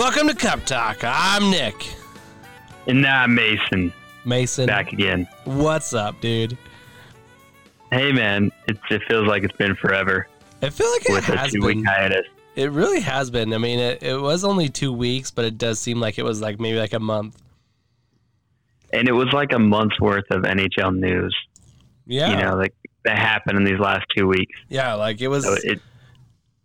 Welcome to Cup Talk. I'm Nick. And now I'm Mason Mason. back again. What's up, dude? Hey man, it, it feels like it's been forever I feel like it with a has two been. week hiatus. It really has been. I mean, it, it was only two weeks, but it does seem like it was like maybe like a month. And it was like a month's worth of NHL news, Yeah. you know, like that happened in these last two weeks. yeah, like it was. So it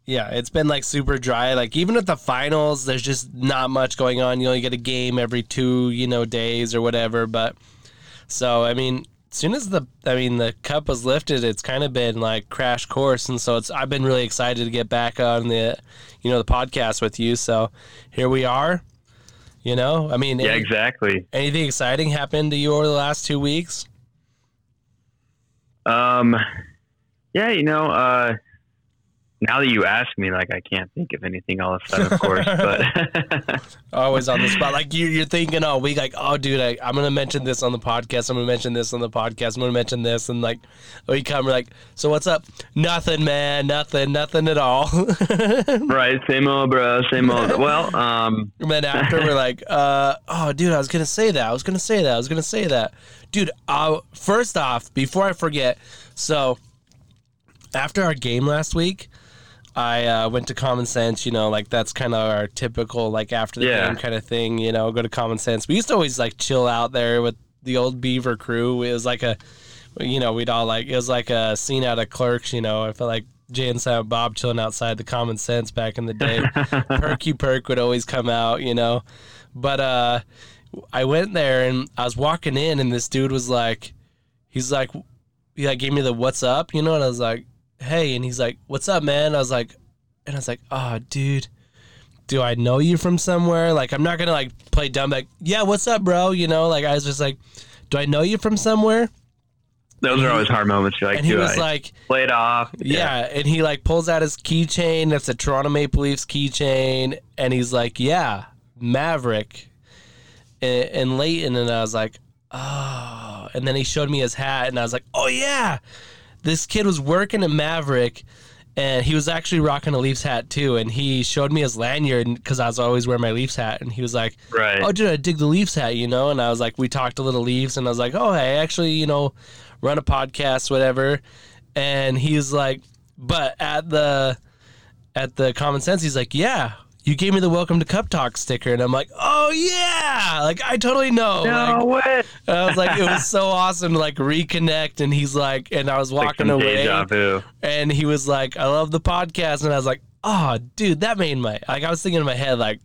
yeah, it's been like super dry. Like even at the finals, there's just not much going on. You only get a game every two, you know, days or whatever. But so I mean, as soon as the I mean the cup was lifted, it's kind of been like crash course, and so it's I've been really excited to get back on the, you know, the podcast with you. So here we are. You know, I mean, yeah, any- exactly. anything exciting happened to you over the last two weeks? Um yeah, you know, uh now that you ask me, like I can't think of anything all of a sudden, of course. But Always on the spot. Like you, you're thinking all week, like, oh, dude, I, I'm gonna mention this on the podcast. I'm gonna mention this on the podcast. I'm gonna mention this, and like, we come, we're like, so what's up? Nothing, man. Nothing. Nothing at all. right, same old bro, same old. Well, um and then after, we're like, uh, oh, dude, I was gonna say that. I was gonna say that. I was gonna say that, dude. Uh, first off, before I forget, so after our game last week. I uh, went to Common Sense, you know, like that's kind of our typical like after the Yeah. game kind of thing, you know, go to Common Sense. We used to always like chill out there with the old Beaver crew. It was like a, you know, we'd all like it was like a scene out of Clerks, you know. I felt like Jay and Silent Bob chilling outside the Common Sense back in the day. Perky Perk would always come out, you know, but uh, I went there and I was walking in and this dude was like, he's like, he like gave me the what's up, you know, and I was like hey and he's like what's up man? I was like and i was like oh dude do i know you from somewhere? Like i'm not gonna like play dumb like yeah what's up bro? You know like i was just like do i know you from somewhere? Those are always hard moments. You're like, and he was I like play it off? yeah. and he like pulls out his keychain that's a toronto maple leafs keychain and he's like yeah maverick and, and leighton and i was like oh. And then he showed me his hat and i was like oh yeah this kid was working at Maverick and he was actually rocking a Leafs hat too. And he showed me his lanyard because I was always wearing my Leafs hat. And he was like, Right. Oh, dude, I dig the Leafs hat, you know? And I was like, We talked a little Leafs. And I was like, Oh, I actually, you know, run a podcast, whatever. And he was like, But at the, at the common sense, he's like, Yeah, you gave me the welcome to Cup Talk sticker. And I'm like, Oh, yeah. Like, I totally know. Like, no way. I was like, it was so awesome to like reconnect. And he's like, and I was walking some away, deja and he was like, I love the podcast. And I was like, oh, dude, that made my, like, I was thinking in my head, like,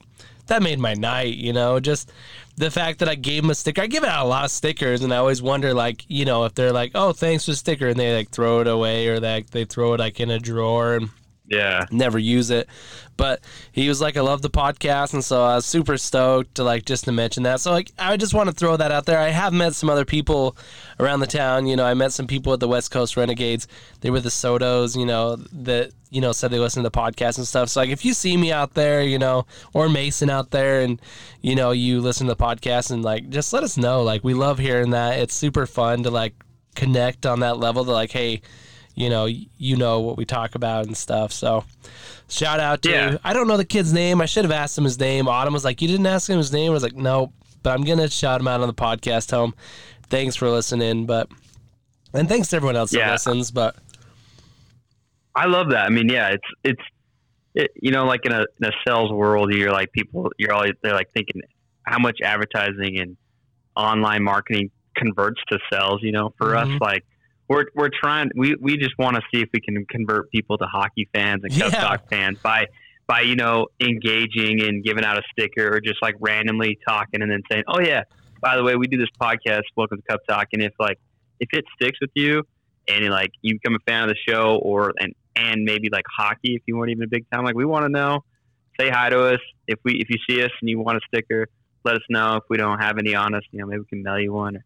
that made my night, you know, just the fact that I gave him a sticker. I give out a lot of stickers, and I always wonder, like, you know, if they're like, oh, thanks for the sticker, and they like throw it away or they, they throw it like in a drawer. And, Yeah. never use it. But he was like, I love the podcast, and so I was super stoked to like just to mention that. So like, I just want to throw that out there. I have met some other people around the town. You know, I met some people at the West Coast Renegades. They were the Sotos. You know that you know said they listen to the podcast and stuff. So like, if you see me out there, you know, or Mason out there, and you know you listen to the podcast, and like, just let us know. Like, we love hearing that. It's super fun to like connect on that level. To like, hey you know, you know what we talk about and stuff. So, shout out to Yeah. I don't know the kid's name. I should have asked him his name. Autumn was like, "You didn't ask him his name." I was like, "No," but I'm gonna shout him out on the podcast. home. thanks for listening, but and thanks to everyone else that listens. But I love that. I mean, yeah, it's it's it, you know, like in a in a sales world, you're like people, you're always they're like thinking how much advertising and online marketing converts to sales. You know, for Mhm. us, like we're we're trying, we we just want to see if we can convert people to hockey fans and Cup Yeah. Talk fans by by you know engaging and giving out a sticker or just like randomly talking and then saying, oh yeah, by the way, we do this podcast, Welcome to Cup Talk, and if like if it sticks with you and like you become a fan of the show or and and maybe like hockey if you weren't even a big time like we want to know. Say hi to us. If we if you see us and you want a sticker let us know. If we don't have any on us you know maybe we can mail you one or,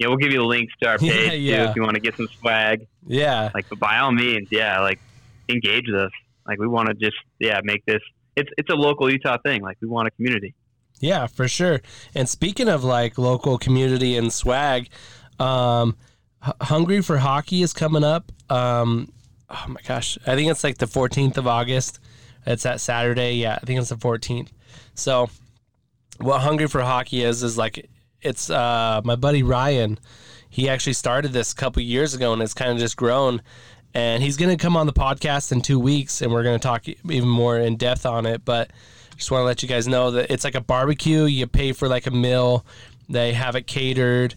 yeah we'll give you the links to our Yeah, page too yeah. if you want to get some swag yeah, like but by all means yeah like engage with us like we want to just yeah make this it's it's a local utah thing like we want a community Yeah, for sure. And speaking of like local community and swag, um, H- Hungry for Hockey is coming up. Um, oh my gosh, I think it's like the 14th of August. It's that Saturday. Yeah, I think it's the 14th. So, what Hungry for Hockey is is like it's uh, my buddy Ryan. He actually started this a couple years ago, and it's kind of just grown. And he's going to come on the podcast in two weeks, and we're going to talk even more in depth on it. But just want to let you guys know that it's like a barbecue. You pay for like a meal. They have it catered,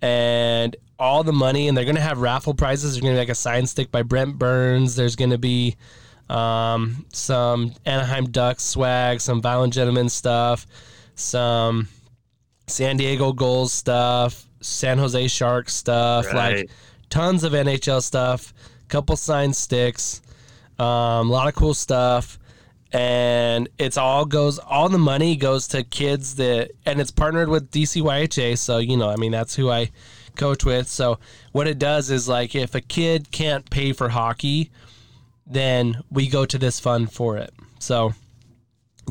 and all the money. And they're going to have raffle prizes. There's going to be like a sign stick by Brent Burns. There's going to be um, some Anaheim Ducks swag, some Violent Gentlemen stuff, some San Diego Gulls stuff, San Jose Sharks stuff, Right. like tons of NHL stuff, couple signed sticks, um, a lot of cool stuff. And it's all goes, all the money goes to kids that, and it's partnered with DCYHA. So, you know, I mean, that's who I coach with. So, what it does is like if a kid can't pay for hockey, then we go to this fund for it. So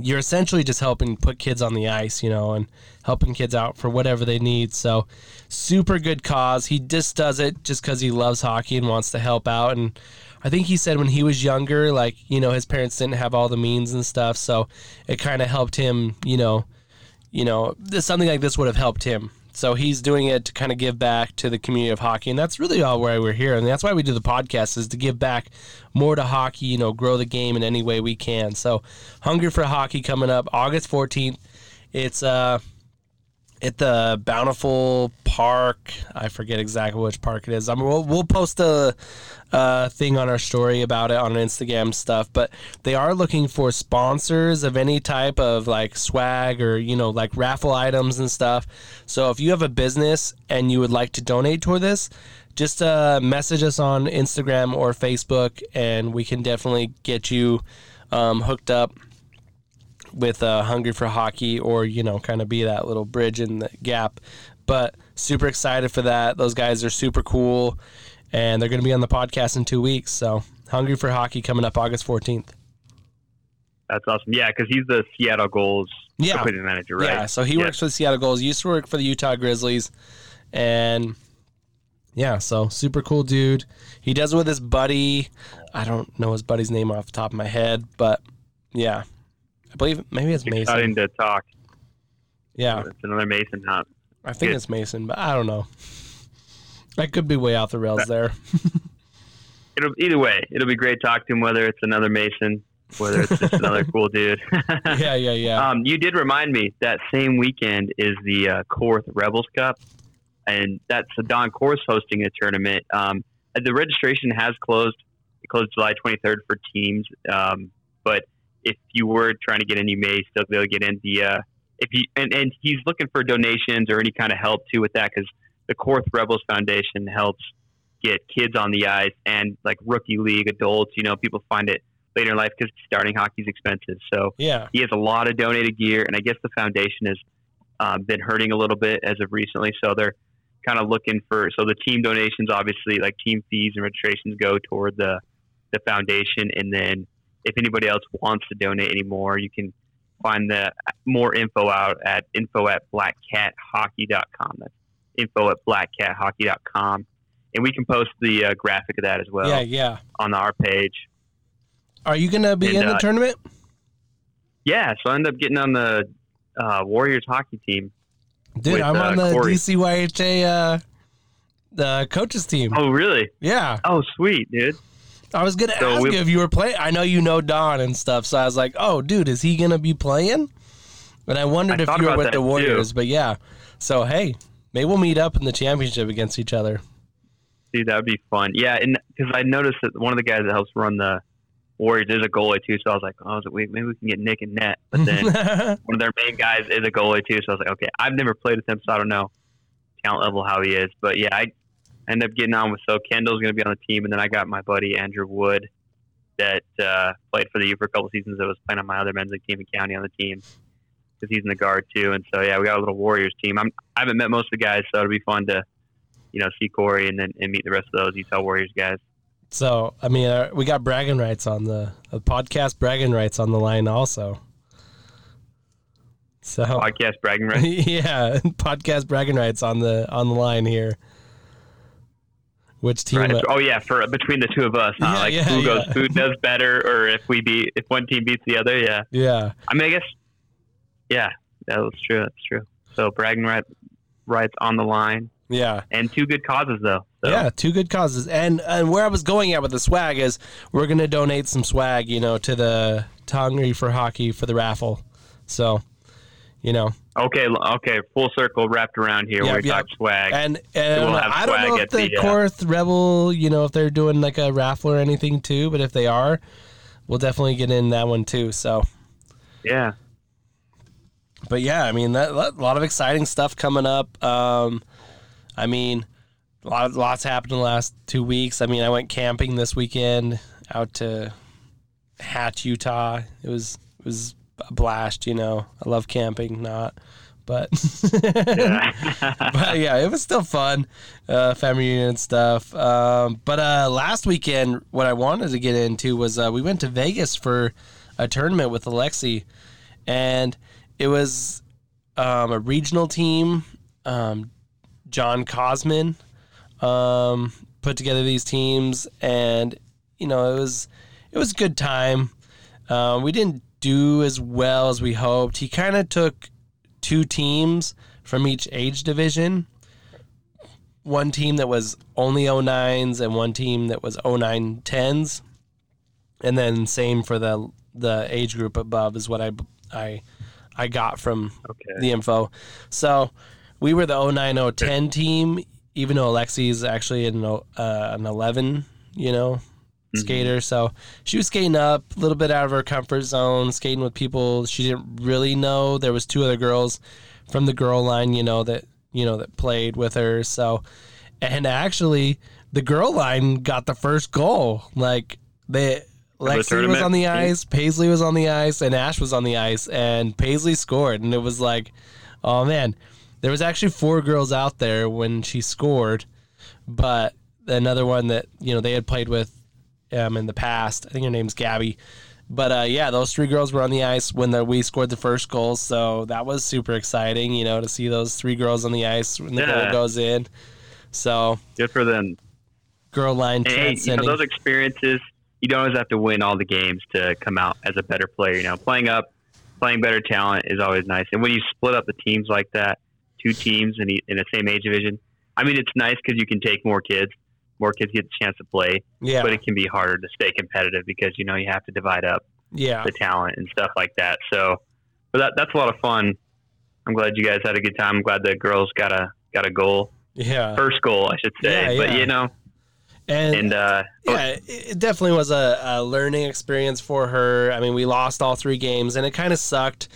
you're essentially just helping put kids on the ice, you know, and helping kids out for whatever they need. So super good cause. He just does it just because he loves hockey and wants to help out. And I think he said when he was younger, like, you know, his parents didn't have all the means and stuff. So it kind of helped him, you know, you know, something like this would have helped him. So he's doing it to kind of give back to the community of hockey, and that's really all why we're here, and that's why we do the podcast is to give back more to hockey. You know, grow the game in any way we can. So, hungry for hockey coming up August fourteenth. It's uh at the Bountiful Park. I forget exactly which park it is. I mean, we'll, we'll post a, a thing on our story about it on Instagram stuff. But they are looking for sponsors of any type of like swag or you know like raffle items and stuff. So if you have a business and you would like to donate toward this, just uh, message us on Instagram or Facebook, and we can definitely get you um, hooked up with uh, Hungry for Hockey or, you know, kind of be that little bridge in the gap. But super excited for that. Those guys are super cool and they're going to be on the podcast in two weeks. So, Hungry for Hockey coming up August 14th. That's awesome. Yeah, because he's the Seattle Goals Yeah. equipment manager, right? Yeah, so he Yeah. works for the Seattle Goals. he Used to work for the Utah Grizzlies, and yeah, so super cool dude. He does it with his buddy. I don't know his buddy's name off the top of my head, but yeah, I believe maybe it's Mason. Exciting to talk. Yeah, It's another Mason hunt. I think Good. it's Mason, but I don't know. I could be way off the rails there. It'll either way. It'll be great to talk to him, whether it's another Mason, whether it's just another cool dude. yeah, yeah, yeah. Um, you did remind me that same weekend is the uh, Korth Rebels Cup, and that's the Don Korth hosting a tournament. Um, the registration has closed. It closed July 23rd for teams, um, but if you were trying to get in, you may still be able to get in. The uh, if you and, and he's looking for donations or any kind of help too with that because the Korth Rebels Foundation helps get kids on the ice and like rookie league adults. You know, people find it later in life because starting hockey is expensive. So yeah, he has a lot of donated gear, and I guess the foundation has um, been hurting a little bit as of recently. So they're kind of looking for so the team donations, obviously, like team fees and registrations go toward the the foundation, and then if anybody else wants to donate anymore, you can find the more info out at info at blackcathockey.com. That's info at blackcathockey.com. And we can post the uh, graphic of that as well yeah, yeah. on our page. Are you gonna be And, in the uh, tournament? Yeah, so I end up getting on the uh, Warriors hockey team. Dude, with, I'm on uh, the Corey. DCYHA uh, the coaches team. Oh, really? Yeah. Oh, sweet, dude. I was gonna So ask we- if you were playing. I know you know Don and stuff, so I was like, "Oh, dude, is he gonna be playing?" And I wondered I if you were with the too. Warriors, but yeah. So hey, maybe we'll meet up in the championship against each other. Dude, that would be fun. Yeah, and because I noticed that one of the guys that helps run the Warriors is a goalie too, so I was like, oh, I was like, maybe we can get Nick and net. But then one of their main guys is a goalie too, so I was like, okay, I've never played with him, so I don't know talent level how he is. But yeah, I ended up getting on with so Kendall's going to be on the team, and then I got my buddy Andrew Wood that uh, played for the U for a couple seasons. That was playing on my other men's league team in county on the team because he's in the guard too. And so yeah, we got a little Warriors team. I'm I haven't met most of the guys, so it'll be fun to you know see Corey and then and meet the rest of those Utah Warriors guys. so I mean, uh, we got bragging rights on the, the podcast. Bragging rights on the line also. So Podcast bragging rights. yeah, podcast bragging rights on the on the line here. Which team? Right. uh, Oh yeah, for between the two of us, huh? Yeah, like yeah, who goes, yeah. who does better, or if we beat, if one team beats the other. Yeah. yeah, I mean, I guess Yeah, that was true. That's true. So bragging right, rights on the line, Yeah. and two good causes though. So, Yeah, two good causes. And and where I was going at with the swag is we're gonna donate some swag, you know, to the Hungry for Hockey for the raffle. So, you know, Okay. Okay. Full circle wrapped around here. Yep, we yep. talk swag. and and we'll have I don't know if the, the, uh, Rebel, you know, if they're doing like a raffle or anything too, but if they are, we'll definitely get in that one too. So, yeah. but yeah, I mean, that, a lot of exciting stuff coming up. Um, I mean, a lot, lots happened in the last two weeks. I mean, I went camping this weekend out to Hatch, Utah. It was it was a blast. You know, I love camping, not, but Yeah. but yeah, it was still fun, uh, family reunion and stuff. Um, but uh, last weekend, what I wanted to get into was uh, we went to Vegas for a tournament with Alexi, and it was um, a regional team. Um, John Cosman um, put together these teams, and you know it was it was a good time. Uh, we didn't do as well as we hoped. He kind of took two teams from each age division. One team that was only 09s and one team that was 09 10s. And then same for the the age group above is what I I I got from okay. the info. So we were the 09 010 team, even though Alexi is actually an, uh, an 11, you know, Mm-hmm. skater. So she was skating up a little bit out of her comfort zone, skating with people she didn't really know. There was two other girls from the girl line, you know, that you know that played with her. So and actually the girl line got the first goal. Like they the Lexi was on the ice, Paisley was on the ice, and Ash was on the ice, and Paisley scored, and it was like, oh man, there was actually four girls out there when she scored, but another one that you know they had played with um, in the past. I think her name's Gabby. But uh, yeah, those three girls were on the ice when the, we scored the first goal, so that was super exciting. You know, to see those three girls on the ice when the Yeah. goal goes in. So Good for them. girl line And hey, you know, those experiences, you don't always have to win all the games to come out as a better player. You know, playing up, playing better talent is always nice. And when you split up the teams like that, two teams in, e- in the same age division, I mean, it's nice because you can take more kids. More kids get the chance to play, yeah, but it can be harder to stay competitive because you know you have to divide up yeah, the talent and stuff like that. So, but that that's a lot of fun. I'm glad you guys had a good time. I'm glad the girls got a got a goal, yeah. first goal, I should say. Yeah, But yeah. you know, And, and uh, yeah, it it definitely was a, a learning experience for her. I mean, we lost all three games, and it kind of sucked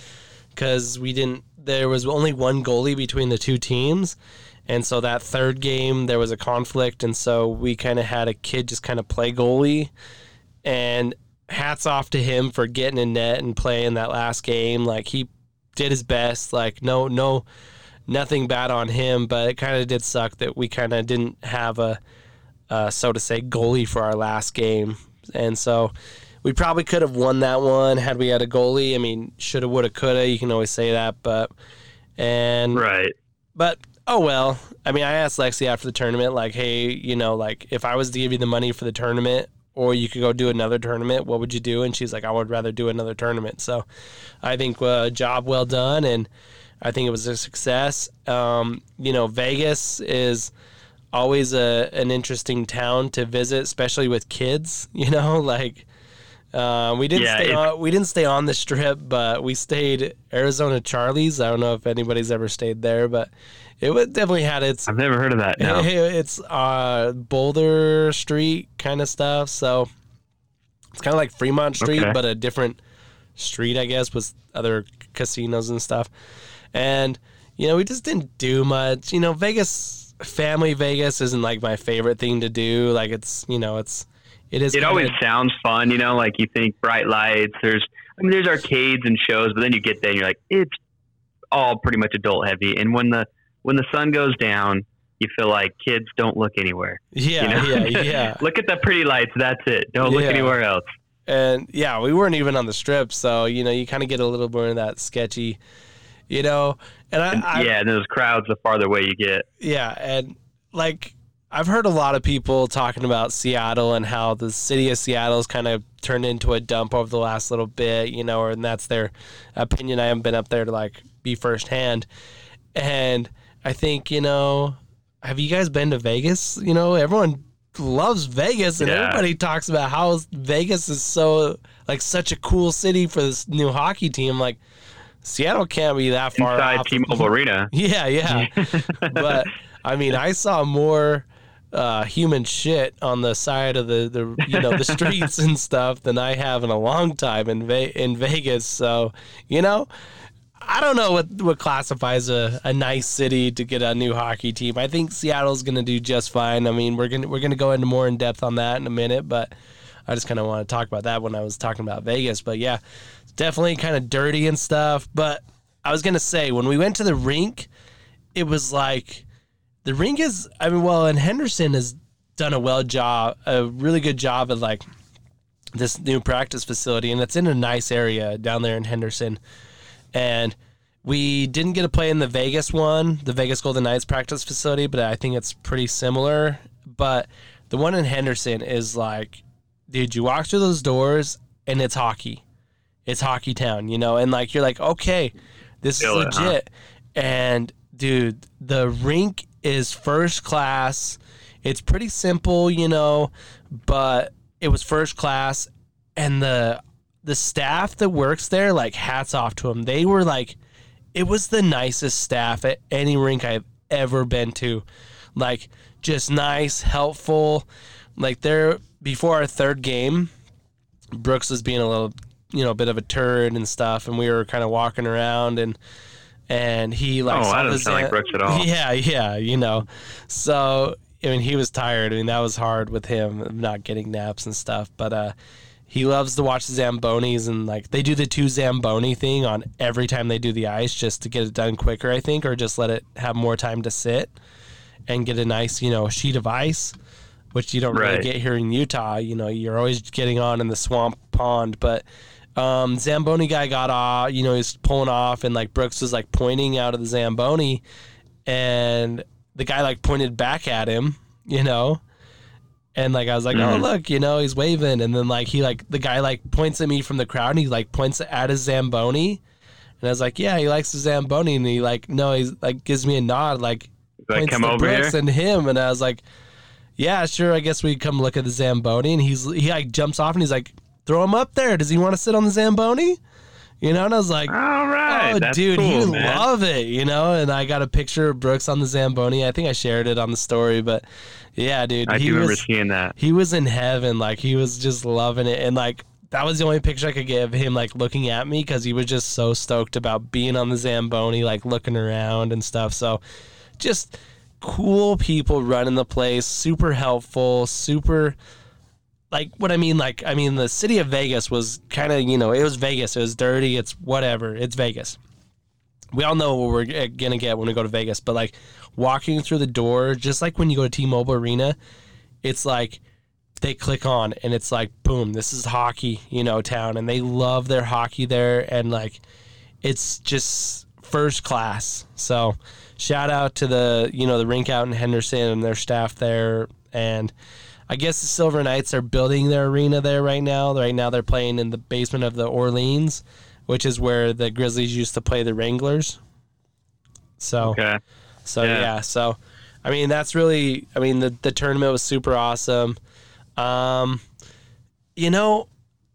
because we didn't. There was only one goalie between the two teams, and so that third game there was a conflict, and so we kind of had a kid just kind of play goalie. And hats off to him for getting in net and playing that last game. Like he did his best. Like no, no, nothing bad on him, but it kind of did suck that we kind of didn't have a uh, so to say, goalie for our last game. And so we probably could have won that one had we had a goalie. I mean, shoulda, woulda, coulda. You can always say that, but and right. but oh well. I mean, I asked Lexi after the tournament, like, hey, you know, like if I was to give you the money for the tournament, or you could go do another tournament, what would you do? And she's like, I would rather do another tournament. So I think uh, job well done, and I think it was a success. Um, you know, Vegas is always a an interesting town to visit, especially with kids. You know, like. Uh, we didn't Yeah, stay on. We didn't stay on the strip, but we stayed Arizona Charlie's. I don't know if anybody's ever stayed there, but it would definitely had its I've never heard of that. No. it's uh, Boulder Street kind of stuff. So it's kind of like Fremont Street, Okay. but a different street, I guess, with other casinos and stuff. And you know, we just didn't do much. You know, Vegas, family Vegas, isn't like my favorite thing to do. Like it's, you know, it's it is. it kinda- always sounds fun, you know, like you think bright lights, there's I mean there's arcades and shows, but then you get there and you're like, it's all pretty much adult heavy. And when the when the sun goes down, you feel like kids don't look anywhere. yeah, You know? yeah, yeah. look at the pretty lights, that's it. Don't look Yeah. anywhere else. and yeah, we weren't even on the strip, so you know, you kind of get a little more of that sketchy, you know. And I, I yeah, and those crowds the farther away you get. yeah, and like I've heard a lot of people talking about Seattle and how the city of Seattle has kind of turned into a dump over the last little bit, you know, and that's their opinion. I haven't been up there to like be firsthand. And I think, you know, have you guys been to Vegas? You know, everyone loves Vegas and Yeah. everybody talks about how Vegas is so like such a cool city for this new hockey team. Like Seattle can't be that far Inside off. T-Mobile Arena. Yeah, yeah. but I mean, I saw more uh, human shit on the side of the, the you know the streets and stuff than I have in a long time in Ve- in Vegas. So you know, I don't know what what classifies a, a nice city to get a new hockey team. I think Seattle's going to do just fine. I mean, we're gonna we're gonna go into more in depth on that in a minute, but I just kind of want to talk about that when I was talking about Vegas. But yeah, it's definitely kind of dirty and stuff. But I was gonna say when we went to the rink, it was like the rink is. I mean, well, and Henderson has done a well job, a really good job at like this new practice facility, and it's in a nice area down there in Henderson. And we didn't get to play in the Vegas one, the Vegas Golden Knights practice facility, but I think it's pretty similar. But the one in Henderson is like, dude, you walk through those doors and it's hockey. It's hockey town, you know, and like you're like, okay, this Feel is it, huh? legit. And dude, the rink is first class. It's pretty simple, you know, but it was first class and the the staff that works there like hats off to them. They were like it was the nicest staff at any rink I've ever been to. Like just nice, helpful. Like there before our third game, Brooks was being a little, you know, a bit of a turd and stuff, and we were kind of walking around and and he like Oh, the doesn't sound like Brooks at all. Yeah, yeah, you know. So I mean, he was tired. I mean, that was hard with him not getting naps and stuff. But uh, he loves to watch the Zambonis and like they do the two Zamboni thing on every time they do the ice just to get it done quicker, I think, or just let it have more time to sit and get a nice, you know, sheet of ice, which you don't really get here in Utah. You know, you're always getting on in the swamp pond, but. Um, Zamboni guy got off, you know, he's pulling off, and like Brooks was like pointing out of the Zamboni, and the guy like pointed back at him, you know, and like I was like, oh Mhm. look, you know, he's waving, and then like he like the guy like points at me from the crowd, and he like points at his Zamboni, and I was like, yeah, he likes the Zamboni, and he like no, he's like gives me a nod, like Like, points come to over Brooks here. and him, and I was like, yeah, sure, I guess we come look at the Zamboni, and he's he like jumps off, and he's like, throw him up there. Does he want to sit on the Zamboni? You know, and I was like, All right. oh, dude, cool, he'd man. love it, you know. And I got a picture of Brooks on the Zamboni. I think I shared it on the story, but yeah, dude, I he do remember was seeing that. he was in heaven. Like he was just loving it, and like that was the only picture I could give him like looking at me because he was just so stoked about being on the Zamboni, like looking around and stuff. So, just cool people running the place, super helpful, super. Like what I mean, like I mean, the city of Vegas was kind of you know it was Vegas. It was dirty. It's whatever. It's Vegas. We all know what we're uh, gonna get when we go to Vegas, but like walking through the door, just like when you go to T-Mobile Arena, it's like they click on and it's like boom this is hockey you know town and they love their hockey there and like it's just first class so shout out to the you know the rink out in henderson and their staff there and i guess the silver knights are building their arena there right now right now they're playing in the basement of the orleans which is where the grizzlies used to play the wranglers so Okay. so yeah. Yeah. so I mean that's really I mean the the tournament was super awesome. Um you know,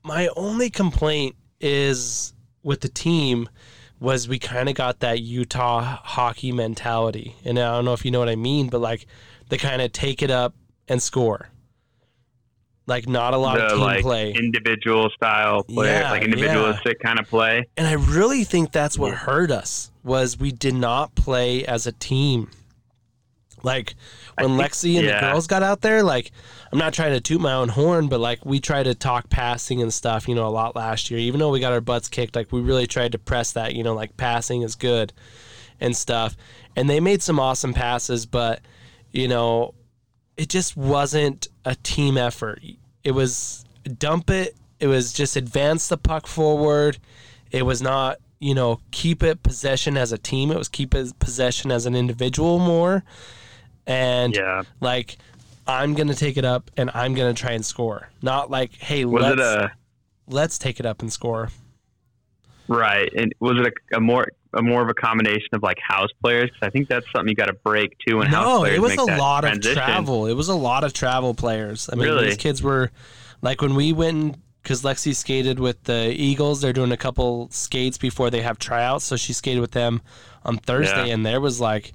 my only complaint is with the team was we kind of got that Utah hockey mentality. And I don't know if you know what I mean, but like they kind of take it up and score. Like not a lot the of team like play. individual style play, Yeah, like individualistic kind of play. and I really think that's what hurt us was we did not play as a team. Like when think- Lexi and yeah. the girls got out there, like I'm not trying to toot my own horn, but like we tried to talk passing and stuff, you know, a lot last year. Even though we got our butts kicked, like we really tried to press that, you know, like passing is good and stuff. And they made some awesome passes, but you know, it just wasn't a team effort. It was dump it. It was just advance the puck forward. It was not, you know, keep it possession as a team. It was keep it possession as an individual more. and Yeah. like I'm gonna take it up and I'm gonna try and score. Not like, hey, Was let's it a let's take it up and score. right? And was it a, a more a more of a combination of like house players? Because I think that's something you got to break too. And No, players it was a lot of travel. It was a lot of travel players. I mean, Really? these kids were like when we went because Lexi skated with the Eagles. They're doing a couple skates before they have tryouts, so she skated with them on Thursday, Yeah. and there was like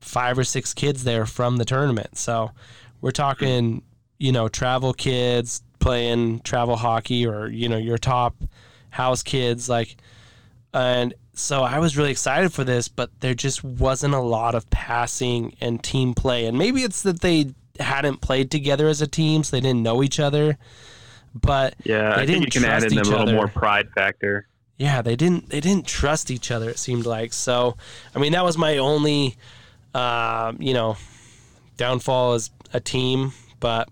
five or six kids there from the tournament. So we're talking, you know, travel kids playing travel hockey, or you know, your top house kids, like, and so I was really excited for this, but there just wasn't a lot of passing and team play. And maybe it's that they hadn't played together as a team, so they didn't know each other. But Yeah, I think you can add in a little other. more pride factor. yeah, they didn't they didn't trust each other. It seemed like so. I mean, that was my only, uh, you know, downfall as a team. But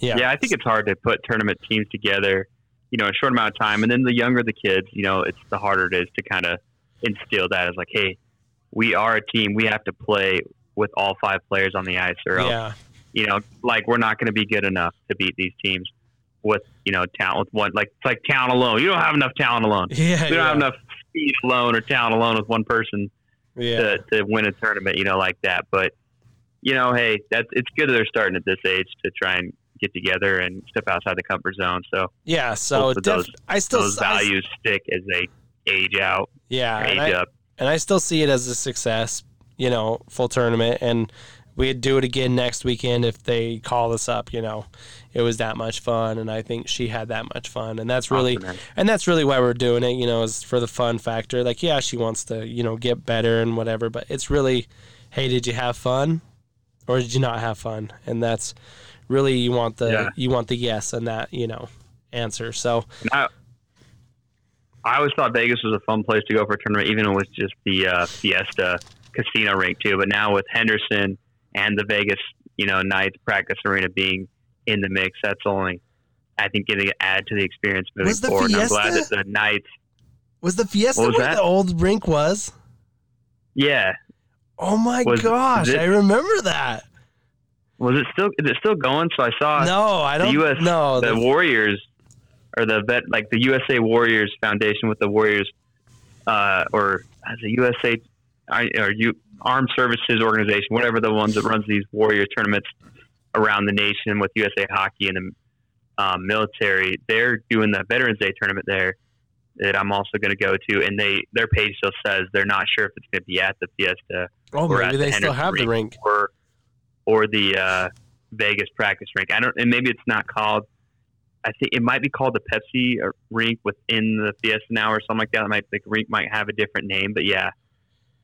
yeah, Yeah. I think it's hard to put tournament teams together, you know, a short amount of time. And then the younger the kids, you know, it's the harder it is to kind of instill that as like, hey, we are a team. We have to play with all five players on the ice, or else, yeah, you know, like we're not going to be good enough to beat these teams with you know talent with one like it's like talent alone. You don't have enough talent alone. yeah, We don't yeah, have enough speed alone or talent alone with one person yeah. to, to win a tournament, you know, like that. But you know, hey, that's it's good that they're starting at this age to try and get together and step outside the comfort zone. So Yeah, so def- those- I still those I- values stick as they age out, yeah, or and age I, up. and I still see it as a success. You know, full tournament, and we'd do it again next weekend if they call us up. You know, it was that much fun, and I think she had that much fun, and that's really Awesome, and that's really why we're doing it. You know, is for the fun factor. Like, yeah, she wants to you know get better and whatever, but it's really, hey, did you have fun, or did you not have fun? And that's really you want the Yeah. you want the yes and that you know answer. So I, I always thought Vegas was a fun place to go for a tournament, even with just the uh, Fiesta casino rink too. But now with Henderson and the Vegas, you know, Knights practice arena being in the mix, that's only, I think, going to add to the experience moving Was the forward. And I'm glad Fiesta- that the Knights, was the Fiesta What was where that? the old rink was? yeah, Oh my Was gosh, this- I remember that. Was it still is it still going? So I saw No, I don't. the U.S. no, the the- Warriors or the vet like the USA Warriors Foundation with the Warriors uh, or as a USA or you Armed Services Organization, whatever the ones that runs these Warrior tournaments around the nation with USA Hockey and the um, military. They're doing the Veterans Day tournament there that I'm also going to go to, and they their page still says they're not sure if it's going to be at the Fiesta oh, or maybe at the they still have the rink. or or the uh, Vegas practice rink. I don't, and maybe it's not called. I think it might be called the Pepsi uh, rink within the Fiesta now or something like that. It might the rink might have a different name, but yeah.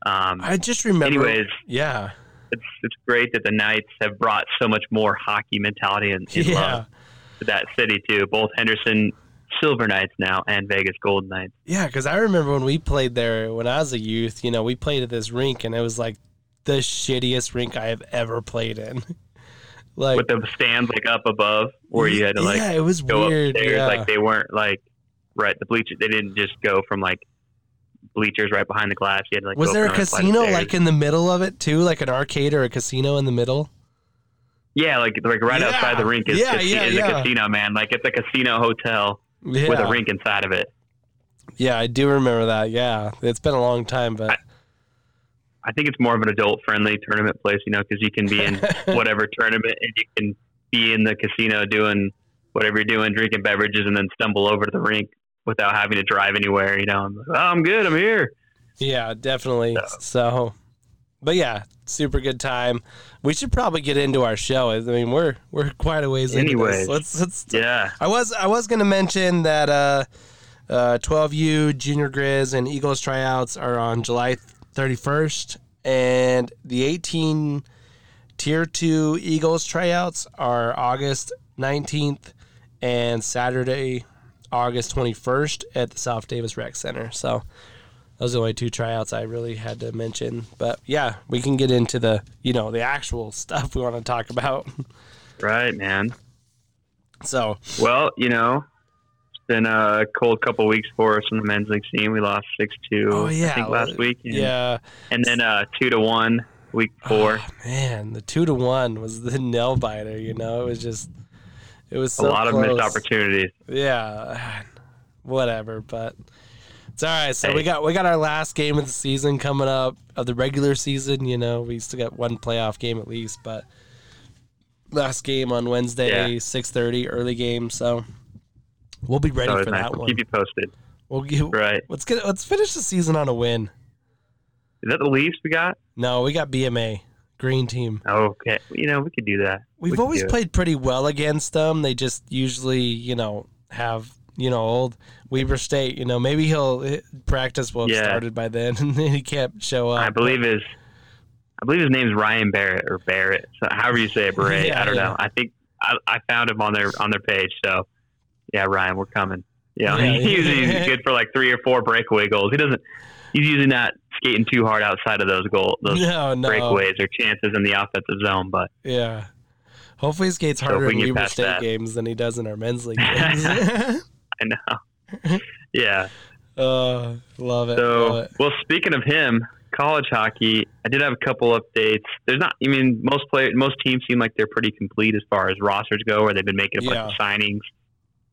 Um, I just remember. anyways, yeah, it's it's great that the Knights have brought so much more hockey mentality and, and yeah, love to that city too. Both Henderson Silver Knights now and Vegas Golden Knights. yeah. Because I remember when we played there when I was a youth. You know, we played at this rink, and it was like the shittiest rink I have ever played in. like, with the stands like up above where you had to like yeah, it was go weird. upstairs. Yeah. Like they weren't like right the bleachers. They didn't just go from like bleachers right behind the glass. You had to like was there a up another flight of casino like in the middle of it too, like an arcade or a casino in the middle? yeah, like like right Yeah. outside the rink is, Yeah, casi- yeah, is a casino, man. Like it's a casino hotel with a rink inside of it. yeah, I do remember that. Yeah, it's been a long time, but I think it's more of an adult friendly tournament place, you know, because you can be in whatever tournament and you can be in the casino doing whatever you're doing, drinking beverages, and then stumble over to the rink without having to drive anywhere. You know, I'm like, oh, I'm good. I'm here. Yeah, definitely. So, but yeah, super good time. We should probably get into our show. I mean, we're we're quite a ways into Anyways. Let's let's. Yeah. I was I was gonna mention that uh, uh, 12U Junior Grizz and Eagles tryouts are on July 31st, and the 18 Tier Two Eagles tryouts are August 19th and Saturday, August 21st at the South Davis Rec Center. So those are the only two tryouts I really had to mention. But yeah, we can get into the you know the actual stuff we want to talk about. Right, man. So Well, you know, been a cold couple weeks for us in the men's league scene. We lost six two. Oh, yeah. I think last week. And, yeah, and then uh, two to one week four. Oh, man, the two to one was the nail biter. You know, it was just it was so a lot close. of missed opportunities. Yeah, whatever, but it's all right. So Hey. we got we got our last game of the season coming up of the regular season. You know, we still got one playoff game at least, but last game on Wednesday, Yeah. six thirty, early game. So we'll be ready for nice. that We'll one. keep you posted. We'll get, Right. let's get let's finish the season on a win. Is that the Leafs we got? No, we got BMA, green team. Okay. You know, we could do that. We've We always played pretty well against them. They just usually, you know, have you know old Weber State. You know, maybe he'll eh, practice will have Yeah. started by then, and then he can't show up. I believe his I believe his name's Ryan Barrett or Barrett. So however you say it, Barrett. Yeah, I don't yeah. know. I think I, I found him on their on their page. So yeah, Ryan, we're coming. Yeah, Yeah, he's yeah. usually good for like three or four breakaway goals. He doesn't. He's usually not skating too hard outside of those goal those no, no, breakaways or chances in the offensive zone. But yeah. Hopefully, he skates harder we in Weber State that. games than he does in our men's league games. I know. yeah. uh, love it. love So, it. well, speaking of him, college hockey, I did have a couple updates. There's not, I mean, most play, most teams seem like they're pretty complete as far as rosters go, or they've been making a bunch of signings,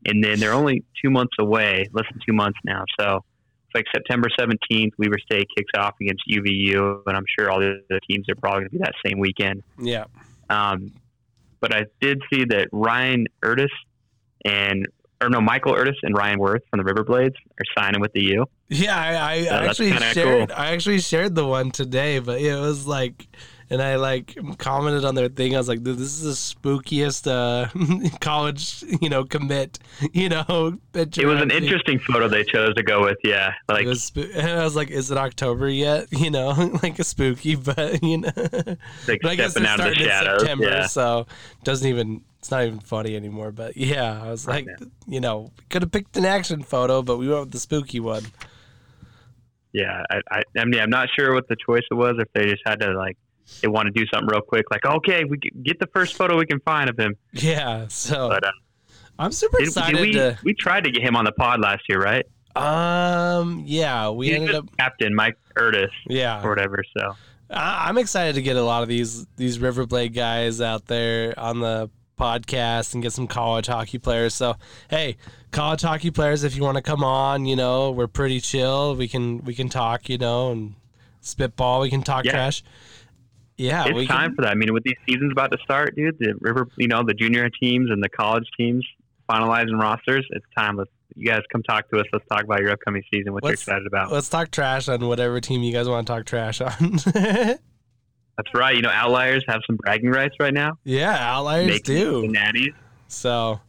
and then they're only two months away, less than two months now. So, it's like September 17th, Weber State kicks off against UVU, and I'm sure all the other teams are probably going to be that same weekend. Yeah, Um, but I did see that Ryan Ertis and or no, Michael Ertis and Ryan Worth from the Riverblades are signing with the U. yeah. I, I that's actually shared. cool. I actually shared the one today, but it was like, and I like commented on their thing. I was like, "Dude, "This is the spookiest uh, college, you know, commit." You know, picture It was an interesting photo they chose to go with. Yeah, like it was, spoo- and I was like, "Is it October yet?" You know, like a spooky, but you know, like but I guess stepping it's out of the starting in shadows. September, Yeah, so doesn't even. It's not even funny anymore. But yeah, I was like, you know, could have picked an action photo, but we went with the spooky one. yeah. I, I, I mean, I'm not sure what the choice was. If they just had to like, they want to do something real quick, like, okay, we get- the first photo we can find of him. Yeah, so But uh, I'm super did, excited did we to. we tried to get him on the pod last year, right? Um, yeah, we He's ended up. captain Mike Ertis Yeah, or whatever. So I- I'm excited to get a lot of these these Riverblade guys out there on the podcast and get some college hockey players. So hey, college hockey players, if you want to come on, you know we're pretty chill. We can we can talk, you know, and spitball. We can talk Yeah. trash. Yeah, it's time can, for that. I mean, with these seasons about to start, dude, the river, you know, the junior teams and the college teams finalizing rosters. It's time. Let's you guys come talk to us. Let's talk about your upcoming season. What Let's- you're excited about. Let's talk trash on whatever team you guys want to talk trash on. That's right. You know, outliers have some bragging rights right now. yeah, outliers Making do. natties. So,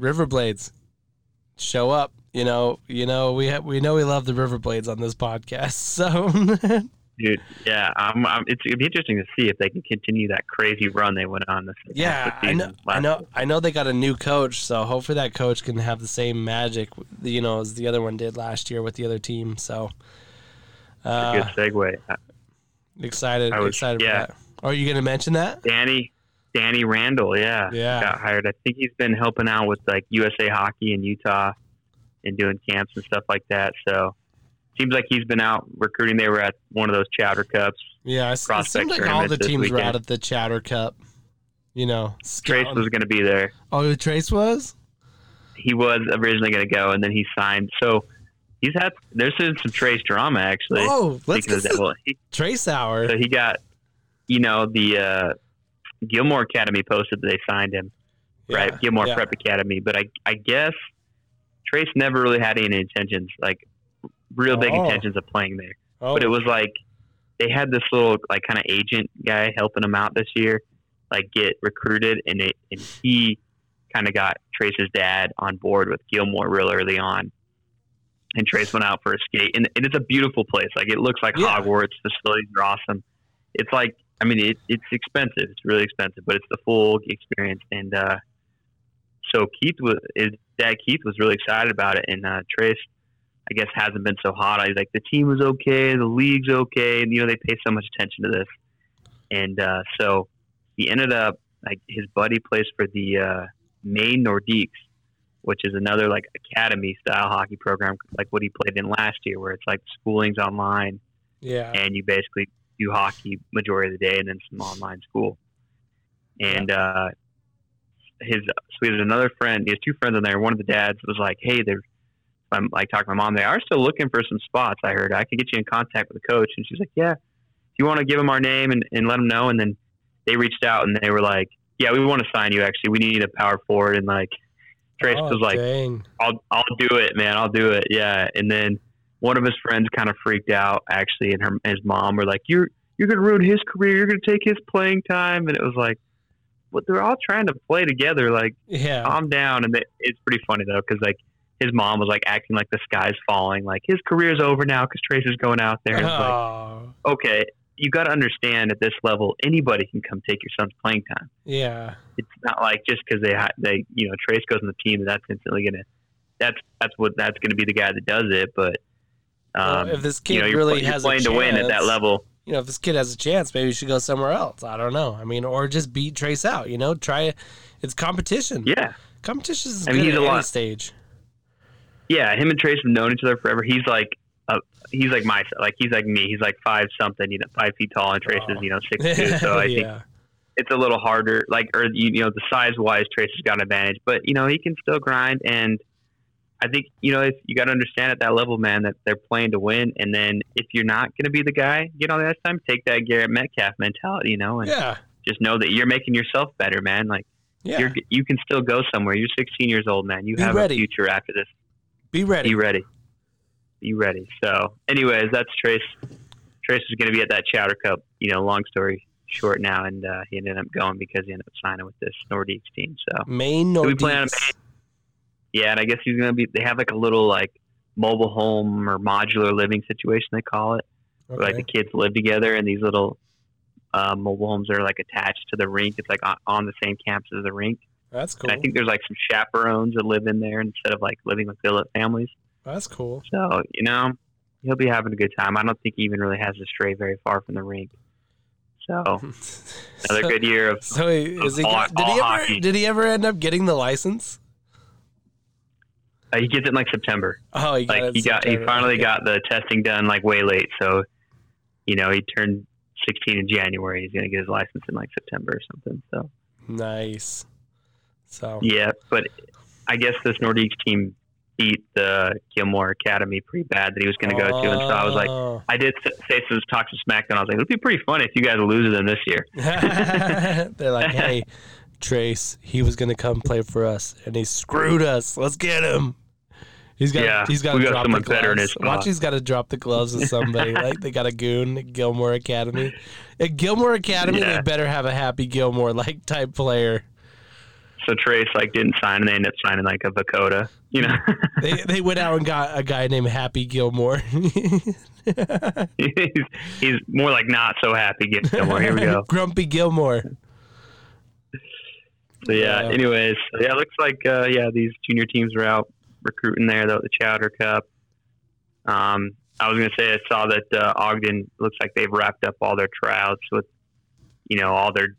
Riverblades, show up. You know, you know we ha- we know we love the Riverblades on this podcast. So, Dude, yeah, I'm, I'm, it's it'd be interesting to see if they can continue that crazy run they went on this. yeah, I know, I know, I know they got a new coach. So hopefully that coach can have the same magic, you know, as the other one did last year with the other team. So, uh, Good segue. Excited, I was- excited yeah. for that. Are you gonna mention that? Danny, Danny Randall, yeah, Yeah. got hired. I think he's been helping out with like USA Hockey in Utah and doing camps and stuff like that. So seems like he's been out recruiting. They were at one of those Chowder Cups. Yeah, it, seemed like all the teams were out at the Chowder Cup. You know, Trace scouting. was going to be there. oh, Trace was. He was originally going to go, and then he signed. So he's had there's been some Trace drama actually. Oh, let's get that. Well, he, Trace hour. so he got, you know, the uh, Gilmour Academy posted that they signed him. right? Gilmour yeah. Prep Academy. But I, I guess Trace never really had any intentions, like real big Oh. intentions of playing there. Oh, But it was like they had this little like kind of agent guy helping them out this year, like get recruited, and it and he kind of got Trace's dad on board with Gilmour real early on. And Trace went out for a skate, and, and it's a beautiful place. Like it looks like Yeah. Hogwarts. Facilities are awesome. It's like I mean, it, it's expensive. It's really expensive, but it's the full experience. And uh, so Keith was his dad. Keith was really excited about it, and uh, Trace, I guess, hasn't been so hot. He's like, the team was okay, the league's okay, and you know they pay so much attention to this. And uh, so he ended up like his buddy plays for the uh, Maine Nordiques, which is another like academy style hockey program, like what he played in last year, where it's like schooling's online yeah. and you basically do hockey majority of the day and then some online school. And uh, his so he has another friend. He has two friends in there. One of the dads was like, "Hey, they're." I'm like talking to my mom. They are still looking for some spots. I heard I could get you in contact with the coach, and she's like, "Yeah, if you want to give them our name and, and let them know." And then they reached out and they were like, "Yeah, we want to sign you. Actually, we need a power forward." And like Trace Oh, was like, dang. I'll I'll do it, man. I'll do it. Yeah. And then one of his friends kind of freaked out actually, and her his mom were like, "You're you're gonna ruin his career. You're gonna take his playing time." And it was like, "What? They're all trying to play together. Like, yeah. calm down." And they, it's pretty funny though, because like his mom was like acting like the sky's falling, like his career's over now because Trace is going out there. It's like, Oh, okay, you got to understand at this level, anybody can come take your son's playing time yeah. it's not like just because they they you know Trace goes on the team that's instantly gonna that's that's what that's gonna be the guy that does it. But um, well, if this kid you know you're, really you're has playing a to chance, win at that level. you know, if this kid has a chance, maybe you should go somewhere else. I don't know. I mean, or just beat Trace out. You know, try. It. It's competition. Yeah, Competition is I mean, good he's at a lot- stage. Yeah. Him and Trace have known each other forever. He's like uh, he's like my like he's like me. He's like five something, you know, five feet tall, and Trace is Oh. you know six two. So I think it's a little harder. Like or you, you know the size wise, Trace has got an advantage, but you know he can still grind and. I think you know if you got to understand at that level, man, that they're playing to win. And then if you're not going to be the guy, get on the ice time. Take that Garrett Metcalf mentality, you know, and Yeah. just know that you're making yourself better, man. Like Yeah. you're you can still go somewhere. You're 16 years old, man. You Be have ready. a future after this. Be ready. Be ready. Be ready. So, anyways, that's Trace. Trace was going to be at that Chowder Cup. You know, long story short now, and uh, he ended up going because he ended up signing with this Nordiques team. So, Maine Do we Nordiques. plan on yeah, and I guess he's going to be. They have like a little like mobile home or modular living situation they call it. where like the kids live together and these little uh, mobile homes are like attached to the rink. It's like on, on the same campus as the rink. That's cool. And I think there's like some chaperones that live in there instead of like living with billet families. That's cool. So you know he'll be having a good time. I don't think he even really has to stray very far from the rink. So another so, good year of So he, is he all- got, did he ever hockey. did he ever end up getting the license? uh, he gets it in like September. Oh, he got Like it he got he finally Okay. got the testing done like way late. So you know he turned 16 in January. He's gonna get his license in like September or something. So. nice. So Yeah, but I guess this Nordiques team beat the Gilmour Academy pretty bad that he was going to go to, and so I was like, Oh. I did say some talk to SmackDown. I was like, it'd be pretty funny if you guys lose to them this year. They're like, hey, Trace, he was gonna come play for us, and he screwed us. Let's get him. He's got. Yeah, he's got to drop the better gloves. his Watch, he's got to drop the gloves with somebody. like they got a goon at Gilmour Academy. At Gilmour Academy, Yeah. they better have a Happy Gilmore like type player. So Trace like didn't sign, and they ended up signing like a Vakota. You know, They they went out and got a guy named Happy Gilmore. he's, he's more like not so happy Gilmore. Here we go. Grumpy Gilmore. So yeah. Yeah. Anyways, yeah, it looks like uh, yeah these junior teams were out recruiting there though at the Chowder Cup. Um, I was gonna say I saw that uh, Ogden looks like they've wrapped up all their tryouts with you know all their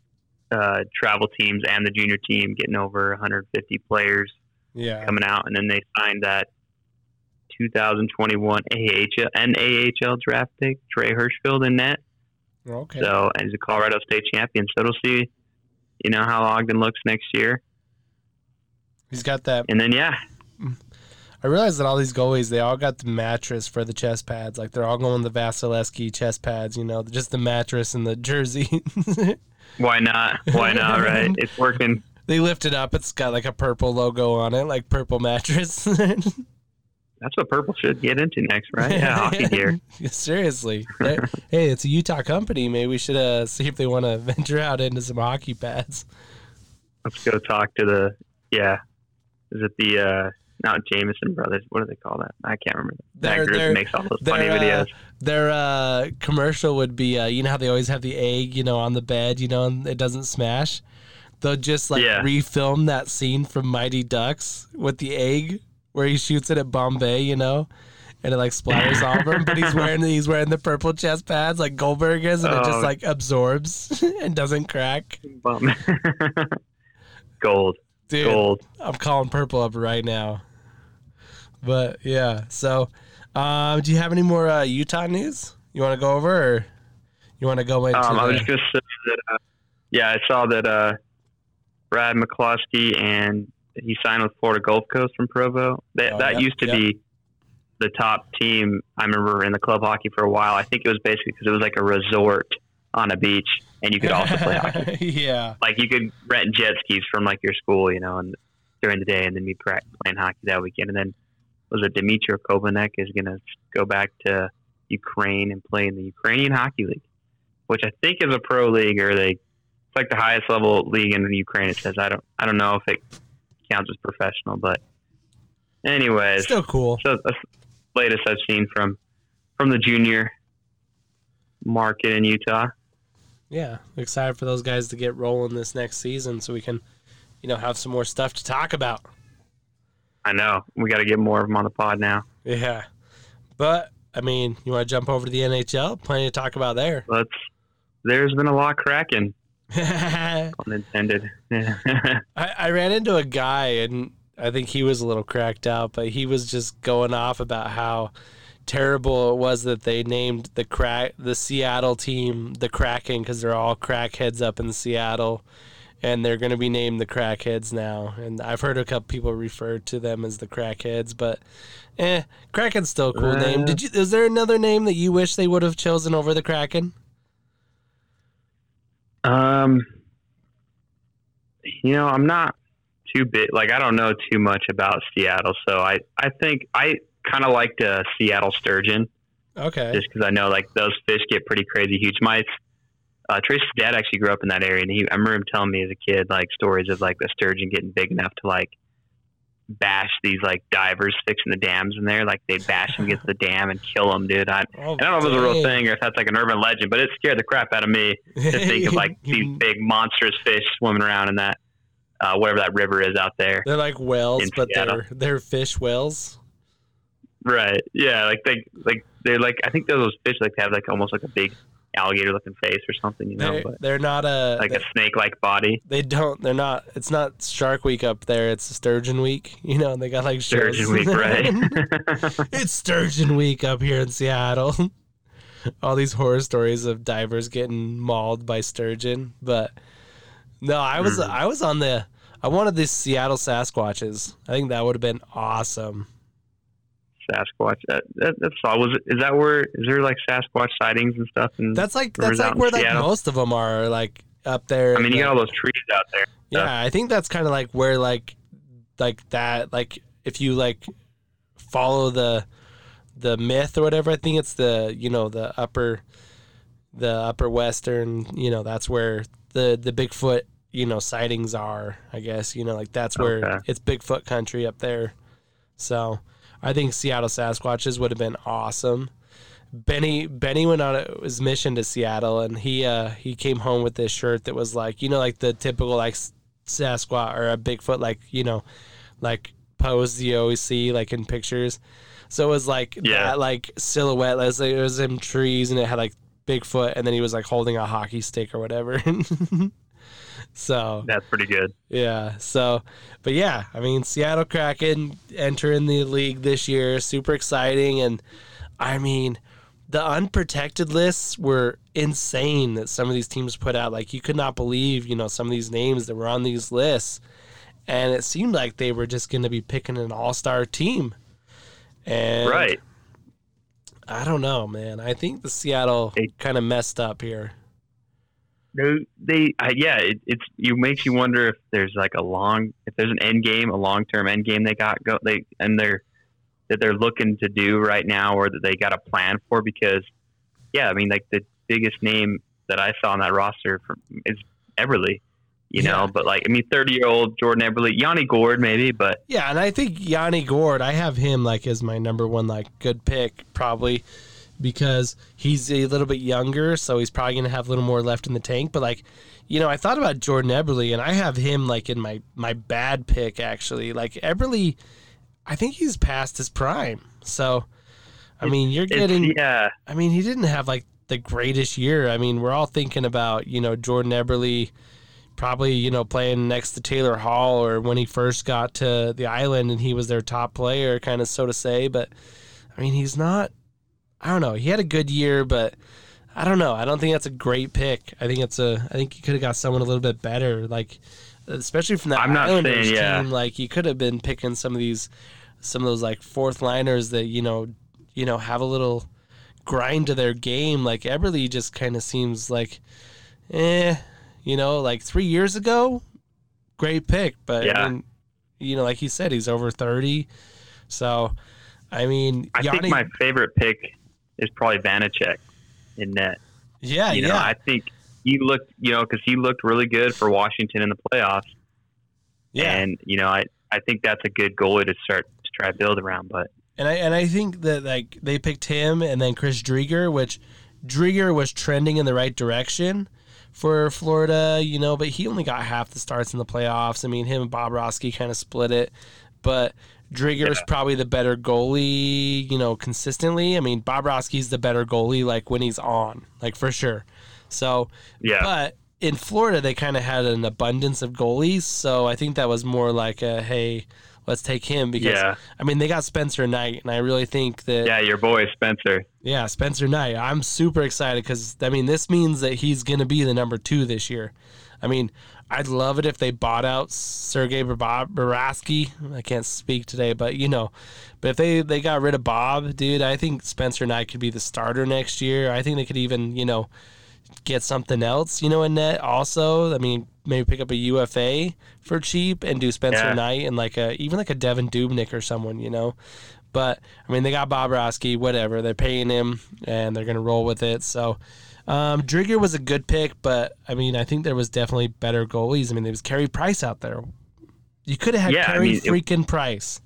uh, travel teams and the junior team getting over 150 players Yeah. coming out, and then they signed that 2021 AHL and AHL draft pick Trey Hirschfield in net. Okay. So and he's a Colorado State champion. So we'll see, you know, how Ogden looks next year. He's got that And then yeah, I realized that all these goalies, they all got the mattress for the chest pads. Like they're all going the Vasilevsky chest pads, you know, just the mattress and the jersey. why not? Why not? Right? It's working. they lift it up. It's got like a purple logo on it, like purple mattress. That's what purple should get into next, right? Yeah, hockey gear. Seriously. Hey, it's a Utah company. Maybe we should uh, see if they want to venture out into some hockey pads. Let's go talk to the yeah. Is it the uh not Jameson brothers? What do they call that? I can't remember. They're- that group they're- makes all those funny they're, uh, videos. Their uh, commercial would be, uh, you know how they always have the egg, you know, on the bed, you know, and it doesn't smash. They'll just like Yeah. refilm that scene from Mighty Ducks with the egg where he shoots it at Bombay, you know, and it like splatters all over him. But he's wearing he's wearing the purple chest pads like Goldberg is, and it just Oh. like absorbs and doesn't crack. Gold, Dude, gold. I'm calling purple up right now. But yeah, so um, do you have any more uh, Utah news you want to go over? Or You want to go into? Um, I was just gonna say that. Uh, yeah, I saw that uh, Brad McCloskey and he signed with Florida Gulf Coast from Provo. That Oh, that yep, used to yep. be the top team. I remember in the club hockey for a while. I think it was basically because it was like a resort on a beach, and you could also play hockey. yeah. Like you could rent jet skis from like your school, you know, and during the day, and then be playing hockey that weekend. And then was it Dmitry Kovanek is going to go back to Ukraine and play in the Ukrainian Hockey League, which I think is a pro league or they it's like the highest level league in Ukraine. It says I don't I don't know if it counts as professional, but anyways, Still cool. so that's the latest I've seen from from the junior market in Utah. Yeah, excited for those guys to get rolling this next season, so we can, you know, have some more stuff to talk about. I know we got to get more of them on the pod now. Yeah, but I mean, you want to jump over to the NHL? Plenty to talk about there. Let's. There's been a lot cracking, I. I ran into a guy, and I think he was a little cracked out, but he was just going off about how terrible it was that they named the crack the Seattle team the Kraken because they're all crackheads up in Seattle. And they're going to be named the Crackheads now. And I've heard a couple people refer to them as the Crackheads, but eh, Kraken's still a cool Uh, name. Did you? Is there another name that you wish they would have chosen over the Kraken? um, you know, I'm not too big. Like I don't know too much about Seattle, so I I think I kind of liked uh, Seattle sturgeon Okay. just because I know like those fish get pretty crazy huge. My uh, Trace's dad actually grew up in that area, and he I remember him telling me as a kid like stories of like the sturgeon getting big enough to like bash these like divers fixing the dams in there. Like they bash them against the dam and kill them, dude. I, Oh, I don't know if it's a real thing or if that's like an urban legend, but it scared the crap out of me to think of like these big monstrous fish swimming around in that uh, whatever that river is out there. They're like whales, but Seattle. they're they're fish whales. Right. Yeah. Like they like they're like I think those fish like have like almost like a big alligator looking face or something, you know, They're, but they're not a like they, a snake like body. they don't they're not it's not Shark Week up there. It's Sturgeon Week. You know they got like. Sturgeon week, right? it's Sturgeon Week up here in Seattle. All these horror stories of divers getting mauled by sturgeon, but no, I was Mhm. I was on the I wanted these Seattle Sasquatches. I think that would have been awesome. Sasquatch. That, that, that's all. Was it? Is that where? Is there like Sasquatch sightings and stuff? And That's like that's like where like most of them are like up there. I mean, you the- got all those trees out there. Yeah, I think that's kind of like where like like that like if you like follow the the myth or whatever, I think it's the you know the upper the upper western, you know, that's where the the Bigfoot, you know, sightings are, I guess, you know, like that's where Okay. it's Bigfoot country up there. So, I think Seattle Sasquatches would have been awesome. Benny Benny went on his mission to Seattle, and he uh, he came home with this shirt that was like you know like the typical like Sasquatch or a Bigfoot like you know like pose you always see like in pictures. So it was like Yeah. that like silhouette. It was, like, it was in trees, and it had like Bigfoot, and then he was like holding a hockey stick or whatever. so That's pretty good. yeah. So, but yeah, I mean, Seattle Kraken entering the league this year, super exciting. And I mean, the unprotected lists were insane that some of these teams put out. Like, you could not believe, you know, some of these names that were on these lists. And it seemed like they were just going to be picking an all star team. And right. I don't know, man. I think the Seattle kind of messed up here. They, they uh, yeah, it, it's you makes you wonder if there's like a long, if there's an end game, a long term end game they got go they and they're that they're looking to do right now, or that they got a plan for. Because yeah, I mean, like the biggest name that I saw on that roster from, is Eberle, you Yeah. know. But like, I mean, thirty year old Jordan Eberle, Yanni Gourde maybe, but Yeah, and I think Yanni Gourde, I have him like as my number one like good pick probably because he's a little bit younger, so he's probably gonna have a little more left in the tank. But like, you know, I thought about Jordan Eberle, and I have him like in my my bad pick actually. Like Eberle, I think he's past his prime. So, I mean, you're getting. yeah, I mean, he didn't have like the greatest year. I mean, we're all thinking about you know Jordan Eberle, probably you know playing next to Taylor Hall or when he first got to the island and he was their top player, kind of so to say. But I mean, he's not. I don't know. He had a good year, but I don't know. I don't think that's a great pick. I think it's a. I think you could have got someone a little bit better, like especially from that I'm not Islanders saying, yeah. team. Like you could have been picking some of these, some of those like fourth liners that you know, you know, have a little grind to their game. Like Eberle just kind of seems like, eh, you know, like three years ago, great pick, but Yeah. I mean, you know, like he said, he's over thirty, so. I mean, I Yanni, think my favorite pick is probably Vanecek in net. yeah, You know, yeah, I think he looked, you know, because he looked really good for Washington in the playoffs. yeah. And you know, I I think that's a good goalie to start to try to build around. But And I and I think that like they picked him and then Chris Driedger, which Driedger was trending in the right direction for Florida, you know, but he only got half the starts in the playoffs. I mean, him and Bobrovsky kind of split it, but Driedger is probably the better goalie, you know, consistently. I mean, Bobrovsky's the better goalie, like when he's on, like for sure. So, yeah, but in Florida, they kind of had an abundance of goalies, so I think that was more like a hey, let's take him because yeah, I mean, they got Spencer Knight, and I really think that yeah, yeah. Your boy Spencer. Yeah, Spencer Knight. I'm super excited because I mean, this means that he's going to be the number two this year. I mean, I'd love it if they bought out Sergei Bob Baraski. I can't speak today, but you know, but if they they got rid of Bob, dude, I think Spencer Knight could be the starter next year. I think they could even you know get something else, you know, in net also. I mean, maybe pick up a UFA for cheap and do Spencer Yeah. Knight and like a even like a Devan Dubnyk or someone, you know. But I mean, they got Bobrovsky, whatever. They're paying him, and they're gonna roll with it. So, um, Driedger was a good pick, but I mean, I think there was definitely better goalies. I mean, there was Carey Price out there. You could have had Yeah, I Carey mean, it- freaking Price.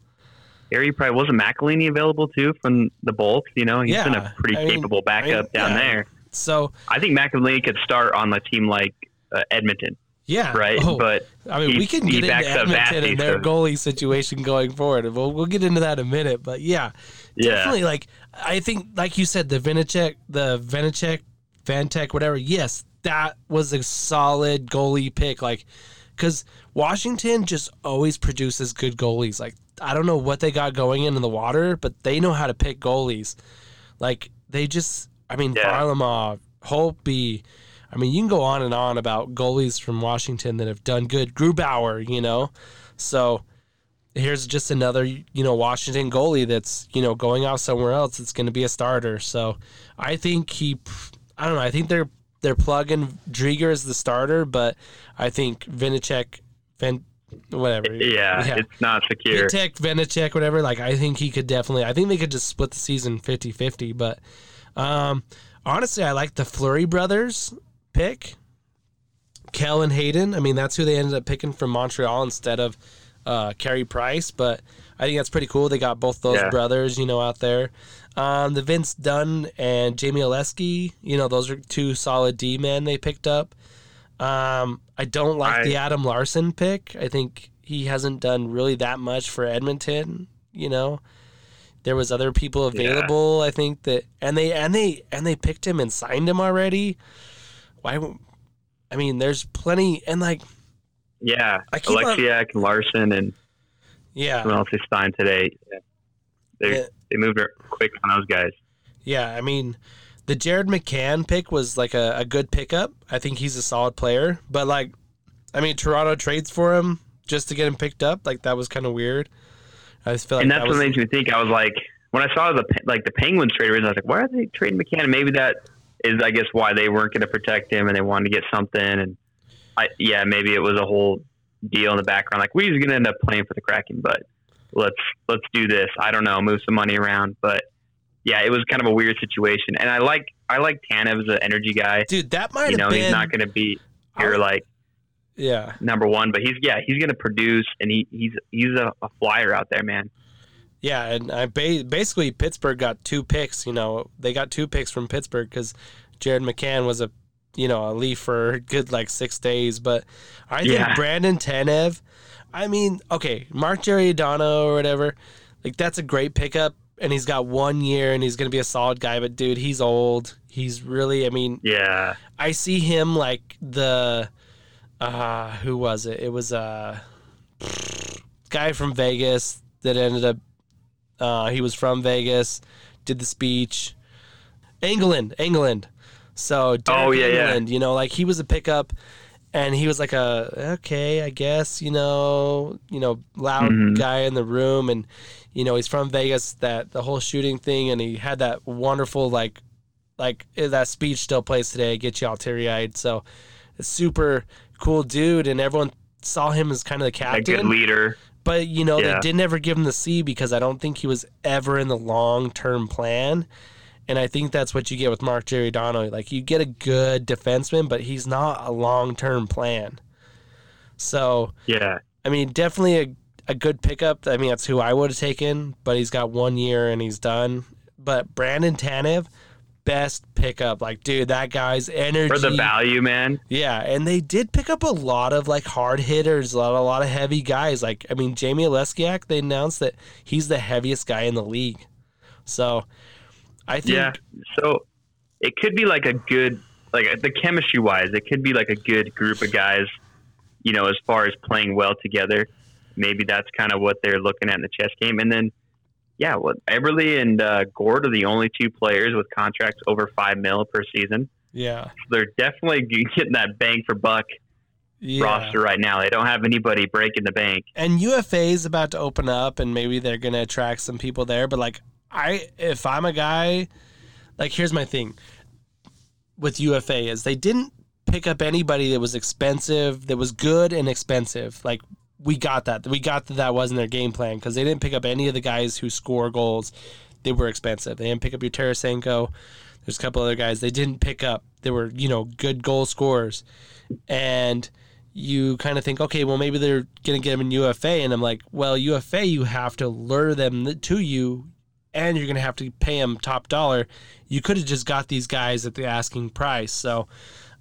Harry probably wasn't McElhinney available too from the Bolts. You know, he's been a pretty I mean- capable backup I mean, down yeah. there. So I think McElhinney could start on a team like uh, Edmonton, yeah, right? Oh, But I mean, he- we can get into Edmonton and their so- goalie situation going forward. We'll we'll get into that in a minute, but yeah, yeah, definitely. Like I think, like you said, the Vinacek, the Vinacek, Vantech, whatever. Yes, that was a solid goalie pick. Like, because Washington just always produces good goalies. Like I don't know what they got going in in the water, but they know how to pick goalies. Like they just, I mean, Yeah. Varlamov, Holtby. I mean, you can go on and on about goalies from Washington that have done good. Grubauer, you know. So here's just another, you know, Washington goalie that's you know going out somewhere else. It's going to be a starter. So I think he, I don't know. I think they're they're plugging Driedger as the starter, but I think Vinacek, Vin, whatever. yeah, it's not secure. Vitek, Vinacek, whatever. Like, I think he could definitely. I think they could just split the season 50-50. But um, honestly, I like the Fleury brothers pick. Cale and Haydn. I mean, that's who they ended up picking from Montreal instead of uh, Carey Price. But I think that's pretty cool. They got both those Yeah. brothers, you know, out there. Um, the Vince Dunn and Jamie Oleski. You know, those are two solid D men they picked up. Um, I don't like I- the Adam Larsson pick. I think he hasn't done really that much for Edmonton. You know, there was other people Yeah. available. I think that, and they and they and they picked him and signed him already. Why? I mean, there's plenty, and like, Yeah, I keep on- Oleksiak and Larsson and yeah, who else they signed today? Yeah. They Yeah. they moved it quick on those guys. yeah. I mean, the Jared McCann pick was like a, a good pickup. I think he's a solid player, but like, I mean, Toronto trades for him just to get him picked up. Like that was kind of weird. I just feel like and that that's was, what makes me think. I was like, when I saw the like the Penguins trade, I was like, why are they trading McCann? Maybe that is, I guess, why they weren't going to protect him and they wanted to get something. And I, yeah, maybe it was a whole deal in the background. Like we're just going to end up playing for the Kraken, but let's let's do this. I don't know, move some money around, but yeah, it was kind of a weird situation. And I like I like Tanev as an energy guy. dude. That might You know, been he's not going to be your like yeah. number one, but he's yeah, he's going to produce, and he he's he's a, a flyer out there, man. Yeah, and I ba- basically Pittsburgh got two picks. You know, they got two picks from Pittsburgh because Jared McCann was a, you know, a leaf for a good like six days. But I think Yeah. Brandon Tanev. I mean, okay, Mark Giordano or whatever, like that's a great pickup, and he's got one year, and he's gonna be a solid guy. But dude, he's old. He's really. I mean, Yeah, I see him like the uh who was it? It was a guy from Vegas that ended up uh he was from Vegas, did the speech. Engelland, Engelland. So Deryk Oh, yeah, yeah. You know, like he was a pickup, and he was like a okay, I guess, you know, you know, loud Mhm. guy in the room, and you know he's from Vegas. That the whole shooting thing, and he had that wonderful like, like eh, that speech still plays today, get you all teary eyed. So, a super cool dude, and everyone saw him as kind of the captain A good leader. But you know, Yeah. they didn't ever give him the C because I don't think he was ever in the long term plan. And I think that's what you get with Mark Jerry Giordano. Like you get a good defenseman, but he's not a long term plan. So Yeah. I mean, definitely a, a good pickup. I mean, that's who I would have taken, but he's got one year and he's done. But Brandon Tanev, best pickup. Like, dude, that guy's energy. For the value, man. Yeah, and they did pick up a lot of like hard hitters, a lot, a lot of heavy guys. Like, I mean, Jamie Oleksiak, they announced that he's the heaviest guy in the league. So, I think, Yeah. So it could be like a good, like the chemistry wise, it could be like a good group of guys, you know, as far as playing well together. Maybe that's kind of what they're looking at in the chess game. And then, yeah, well, Eberle and uh, Gourde are the only two players with contracts over five mil per season. yeah, So they're definitely getting that bang for buck yeah. roster right now. They don't have anybody breaking the bank. And UFA is about to open up, and maybe they're gonna attract some people there. But like, I if I'm a guy, like here's my thing with UFA is they didn't pick up anybody that was expensive, that was good and expensive. Like we got that, we got that that wasn't their game plan because they didn't pick up any of the guys who score goals. They were expensive. They didn't pick up your Tarasenko. There's a couple other guys they didn't pick up. They were you know good goal scorers, and you kind of think, okay, well, maybe they're going to get them in UFA. And I'm like, well, UFA, you have to lure them to you and you're going to have to pay them top dollar. You could have just got these guys at the asking price. So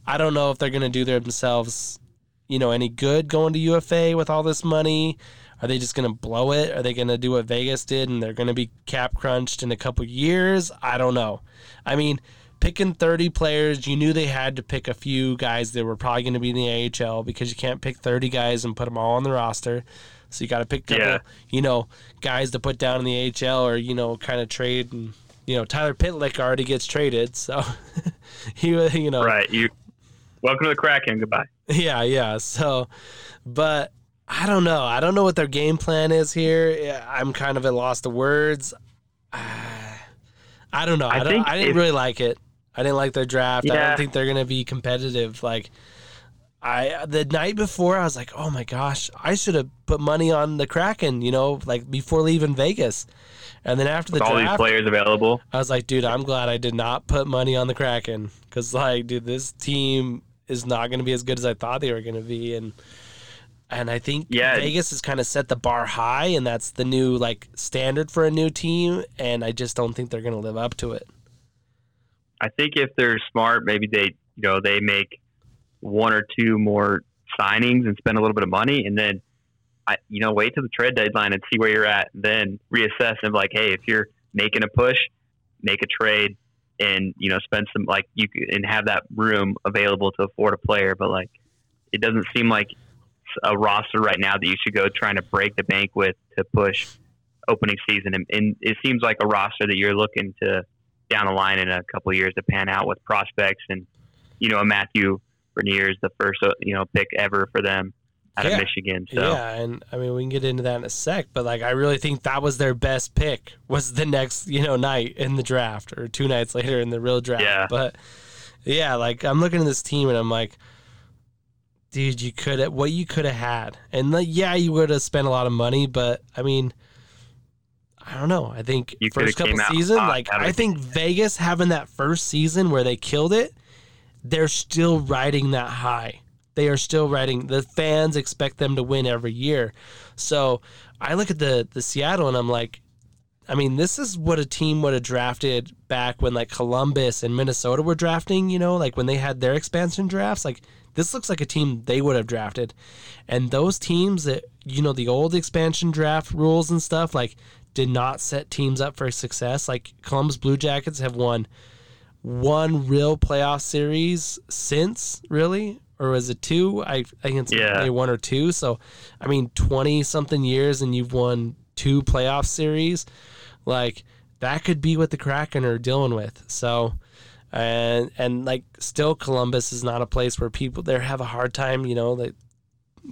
I don't know if they're going to do themselves, you know, any good going to UFA with all this money. Are they just going to blow it? Are they going to do what Vegas did and they're going to be cap crunched in a couple years? I don't know. I mean, picking 30 players, you knew they had to pick a few guys that were probably going to be in the AHL because you can't pick 30 guys and put them all on the roster. So you got to pick couple, Yeah. you know, guys to put down in the AHL or, you know, kind of trade. And, you know, Tyler Pitlick already gets traded. So he, you know, Right. You. Welcome to the Kraken. Goodbye. yeah, yeah. So, but I don't know. I don't know what their game plan is here. I'm kind of at loss of words. I don't know. I, I don't, I didn't if- really like it. I didn't like their draft. I don't think they're going to be competitive. Like, I the night before, I was like, oh my gosh, I should have put money on the Kraken. You know, like before leaving Vegas. And then after the With all these players available. I was like, dude, I'm glad I did not put money on the Kraken because, like, dude, this team is not going to be as good as I thought they were going to be, and and I think Yeah. Vegas has kind of set the bar high, and that's the new like standard for a new team, and I just don't think they're going to live up to it. I think if they're smart, maybe they you know they make one or two more signings and spend a little bit of money, and then I you know wait till the trade deadline and see where you're at, then reassess and like, hey, if you're making a push, make a trade, and you know spend some like you and have that room available to afford a player, but like it doesn't seem like a roster right now that you should go trying to break the bank with to push opening season, and, and it seems like a roster that you're looking to down the line in a couple years to pan out with prospects and you know a Matthew Beniers is the first uh, you know pick ever for them out Yeah. of Michigan. So Yeah, and I mean we can get into that in a sec, but like I really think that was their best pick was the next you know night in the draft or two nights later in the real draft. Yeah. But yeah, like I'm looking at this team and I'm like, dude, you could have what you could have had, and like, yeah, you would have spent a lot of money, but I mean. I don't know. I think You first couple seasons, like I think Vegas having that first season where they killed it, they're still riding that high. They are still riding. The fans expect them to win every year. So I look at the the Seattle and I'm like, I mean, this is what a team would have drafted back when like Columbus and Minnesota were drafting. You know, like when they had their expansion drafts. Like this looks like a team they would have drafted, and those teams that you know the old expansion draft rules and stuff like did not set teams up for success. Like Columbus Blue Jackets have won one real playoff series since, really, or was it two? I, I think it's Yeah. maybe one or two. So, I mean, twenty something years, and you've won two playoff series. Like that could be what the Kraken are dealing with. So, and and like still Columbus is not a place where people there have a hard time, you know, like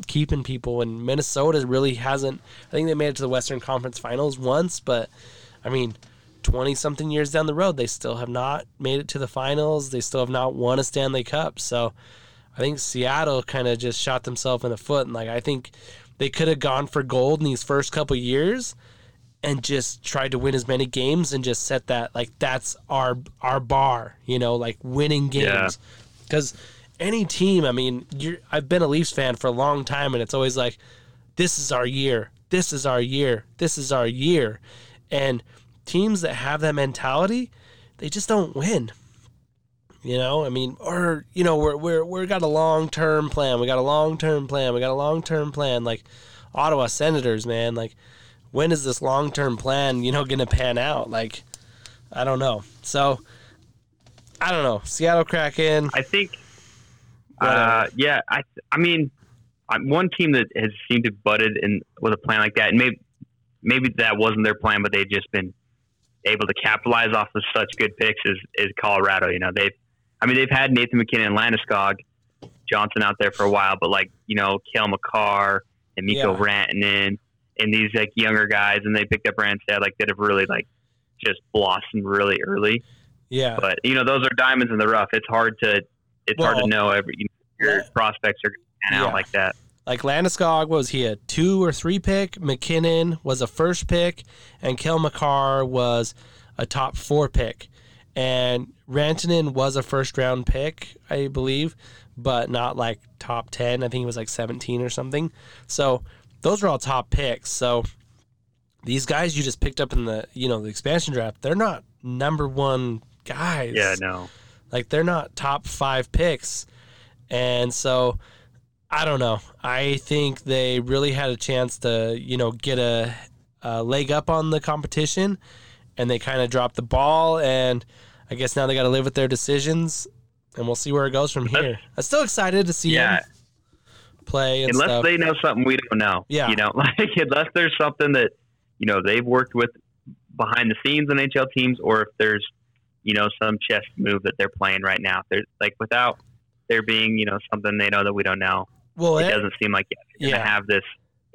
keeping people. And Minnesota really hasn't. I think they made it to the Western Conference Finals once, but I mean. 20 something years down the road, they still have not made it to the finals. They still have not won a Stanley Cup. So I think Seattle kind of just shot themselves in the foot. And like, I think they could have gone for gold in these first couple years and just tried to win as many games and just set that like that's our our bar, you know, like winning games. Because any team, I mean, you're, I've been a Leafs fan for a long time, and it's always like, this is our year, this is our year, this is our year, and teams that have that mentality, they just don't win. You know, I mean, or you know, we're we're we're got a long term plan. We got a long term plan. We got a long term plan. Like Ottawa Senators, man. Like, when is this long term plan, you know, gonna pan out? Like, I don't know. So, I don't know. Seattle Kraken. I think. Uh, yeah, I I mean, one team that has seemed to butted in with a plan like that, and maybe maybe that wasn't their plan, but they've just been able to capitalize off of such good picks is, is Colorado. You know, they've, I mean, they've had Nathan MacKinnon and Landeskog Johnson out there for a while, but like, you know, Cale Makar and Mikko yeah. Rantanen and these like younger guys, and they picked up Randstad, like that have really like just blossomed really early. Yeah. But, you know, those are diamonds in the rough. It's hard to, it's well, hard to know every, you know, your yeah. prospects are going to pan out like that. Like Landeskog was he a two or three pick? MacKinnon was a first pick, and Cale Makar was a top four pick, and Rantanen was a first round pick, I believe, but not like top ten. I think it was like seventeen or something. So those are all top picks. So these guys you just picked up in the you know the expansion draft, they're not number one guys. Yeah, no. Like they're not top five picks, and so I don't know. I think they really had a chance to, you know, get a, a leg up on the competition, and they kind of dropped the ball. And I guess now they got to live with their decisions, and we'll see where it goes from here. I'm still excited to see yeah. play. unless stuff. they know something we don't know. Yeah, you know, like unless there's something that you know they've worked with behind the scenes in NHL teams, or if there's you know some chess move that they're playing right now. There's like without there being you know something they know that we don't know well, it, it doesn't seem like you're going to have this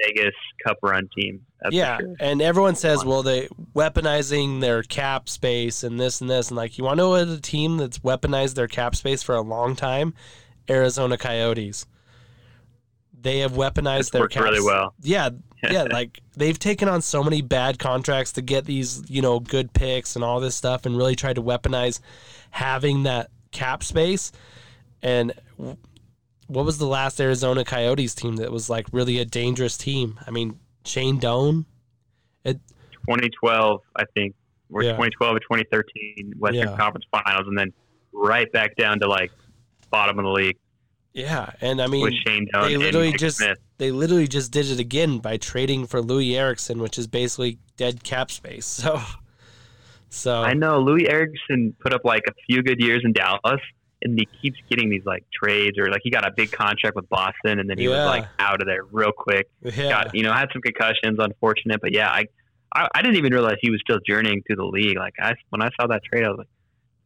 Vegas Cup run team. yeah, sure. and everyone says, well, they weaponizing their cap space and this and this, and like, you want to know what a team that's weaponized their cap space for a long time? Arizona Coyotes. They have weaponized it's their cap really well. Yeah, yeah, like they've taken on so many bad contracts to get these, you know, good picks and all this stuff, and really tried to weaponize having that cap space. And what was the last Arizona Coyotes team that was like really a dangerous team? I mean, Shane Doan. It, 2012, I think, or yeah. 2012 or 2013 Western yeah. Conference Finals, and then right back down to like bottom of the league. Yeah, and I mean, with Shane Doan they literally just Smith. they literally just did it again by trading for Loui Eriksson, which is basically dead cap space. So, so I know Loui Eriksson put up like a few good years in Dallas, and he keeps getting these like trades or like he got a big contract with Boston and then he yeah. was like out of there real quick. Yeah. Got you know had some concussions, unfortunate, but yeah, I, I, I didn't even realize he was still journeying through the league. Like I when I saw that trade, I was like,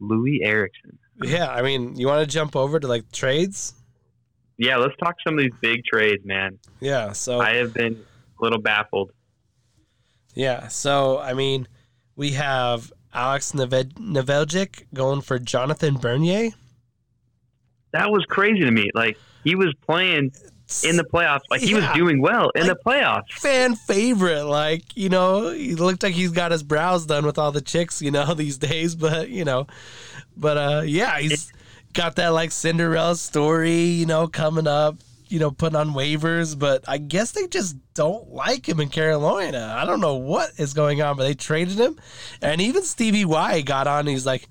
Loui Eriksson. Yeah, I mean, you want to jump over to like trades? Yeah, let's talk some of these big trades, man. Yeah, so I have been a little baffled. Yeah, so I mean, we have Alex Nedeljkovic going for Jonathan Bernier that was crazy to me. Like he was playing in the playoffs, like he yeah. was doing well in like, the playoffs. Fan favorite, like you know, he looked like he's got his brows done with all the chicks, you know, these days. But you know, but uh, yeah, he's got that like Cinderella story, you know, coming up. You know, putting on waivers, but I guess they just don't like him in Carolina. I don't know what is going on, but they traded him, and even Stevie Y got on. he's like,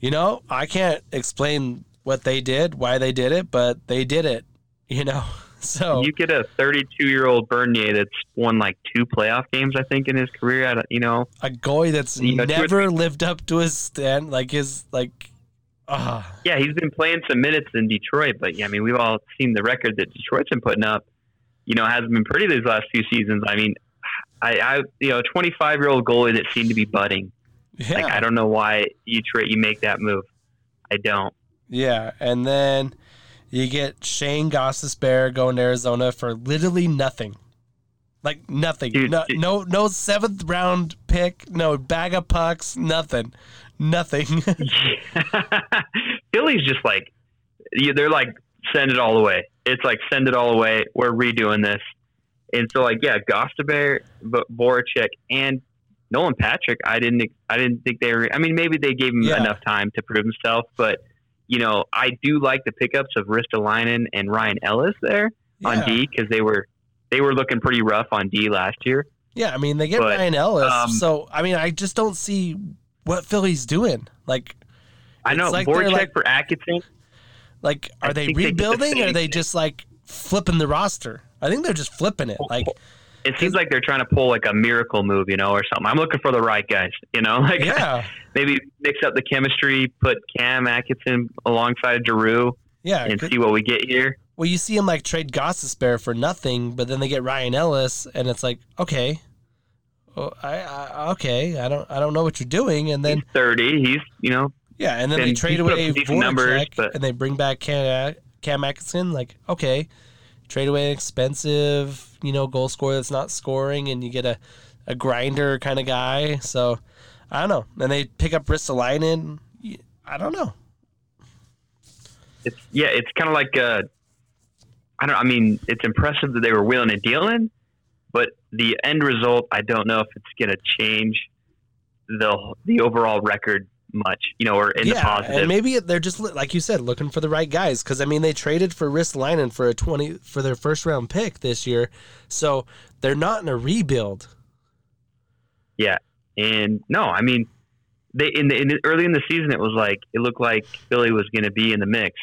you know, I can't explain what they did, why they did it, but they did it. You know, so you get a 32 year old Bernier that's won like two playoff games, I think, in his career. At you know, a goalie that's you know, never lived up to his stand, like his like. Uh. Yeah, he's been playing some minutes in Detroit, but yeah, I mean, we've all seen the record that Detroit's been putting up. You know, hasn't been pretty these last few seasons. I mean, I, I you know, a 25 year old goalie that seemed to be budding. Yeah. Like, I don't know why you tra- you make that move. I don't. Yeah, and then you get Shayne Gostisbehere going to Arizona for literally nothing. Like nothing. Dude, no, dude. no, no seventh round pick. No bag of pucks. Nothing. Nothing. Philly's just like they're like send it all away. It's like send it all away. We're redoing this, and so like yeah, Gostisbehere, but Voracek and Nolan Patrick. I didn't I didn't think they were. I mean, maybe they gave him Yeah. enough time to prove himself, but you know, I do like the pickups of Ristolainen and Ryan Ellis there on. D because they were they were looking pretty rough on D last year. yeah, I mean they get But, Ryan Ellis, um, so I mean I just don't see what Philly's doing. Like, I know like they're Voracek like- for Atkinson. like are I they think they the rebuilding or are they thing. just like flipping the roster? I think they're just flipping it. Like, It seems like they're trying to pull like a miracle move, you know, or something. I'm looking for the right guys, you know, like yeah, maybe mix up the chemistry, put Cam Atkinson alongside Giroux, yeah. and see what we get here. Well, you see him like trade Gostisbehere for nothing, but then they get Ryan Ellis, and it's like, okay, well, I, I okay, I don't I don't know what you're doing, and then he's 30. He's you know yeah, and then they trade he's put up away some numbers, but- and they bring back Cam, Cam Atkinson, like okay, trade away an expensive, you know, goal scorer that's not scoring, and you get a a grinder kind of guy. So I don't know. And they pick up Ristolainen. I don't know. it's yeah, it's kind of like uh, I don't. I mean, it's impressive that they were willing to deal in, but the end result, I don't know if it's going to change the the overall record much, you know, or in the yeah, positive. and maybe they're just like you said, looking for the right guys. Because I mean, they traded for Ristolainen for a twenty for their first round pick this year, so they're not in a rebuild. Yeah, and no, I mean, they in the, in the early in the season, it was like it looked like Philly was going to be in the mix,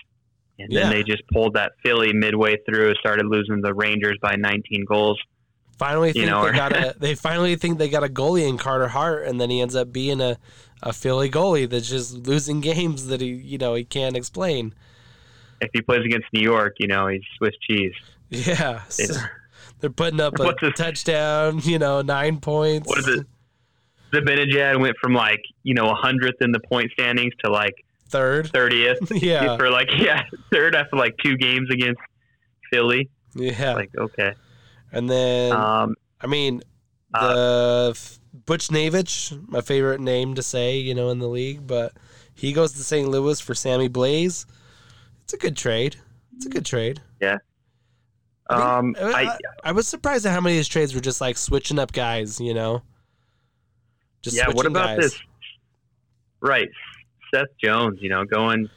and Yeah. then they just pulled that Philly midway through, started losing the Rangers by 19 goals. Finally, think know, they got a they finally think they got a goalie in Carter Hart, and then he ends up being a a Philly goalie that's just losing games that he you know he can't explain. If he plays against New York, you know, he's Swiss cheese. Yeah, so they're putting up a touchdown, you know, nine points. What is it? Zibanejad went from like you know a 100th in the point standings to like Third, 30th yeah, for like yeah third after like two games against Philly. yeah, Like okay, and then um, I mean, the f- Buchnevich, my favorite name to say, you know, in the league, but he goes to St. Louis for Sammy Blais. It's a good trade. It's a good trade. I mean, um, I, I, I, was surprised at how many of these trades were just like switching up guys, you know. Just yeah. What about guys. this? Right, Seth Jones. You know, going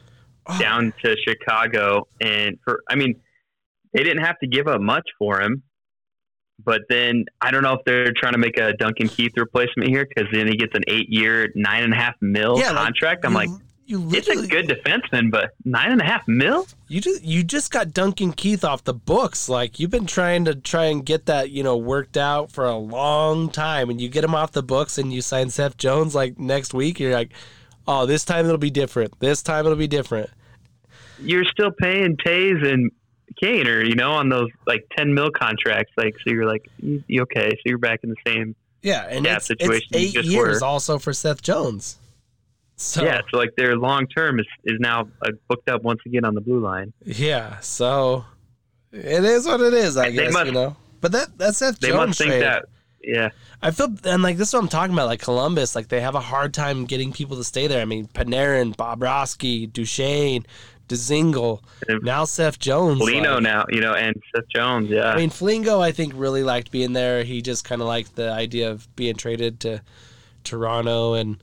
Oh, down to Chicago, and for I mean, they didn't have to give up much for him. But then I don't know if they're trying to make a Duncan Keith replacement here because then he gets an eight-year, nine and a half mil Yeah, like, contract. I'm you- like, you it's a good defenseman, but nine and a half mil? you just you just got Duncan Keith off the books. Like you've been trying to try and get that you know worked out for a long time, and you get him off the books, and you sign Seth Jones like next week. You're like, oh, this time it'll be different. This time it'll be different. You're still paying Tays and Kaner, you know, on those like ten mil contracts. Like, so you're like, you, you okay? So you're back in the same. Yeah, and it's, situation it's eight years were. also for Seth Jones. So Yeah, so like their long term is is now uh, booked up once again on the blue line. yeah, so it is what it is, I They guess must- you know. But that that's Seth They Jones must think trade. that. Yeah, I feel and like this is what I'm talking about. Like Columbus, like they have a hard time getting people to stay there. I mean, Panarin, Bobrovsky, Duchene, Dezingle, now Seth Jones. Polino like- now, you know, and Seth Jones. Yeah, I mean, Foligno, I think really liked being there. He just kind of liked the idea of being traded to Toronto, and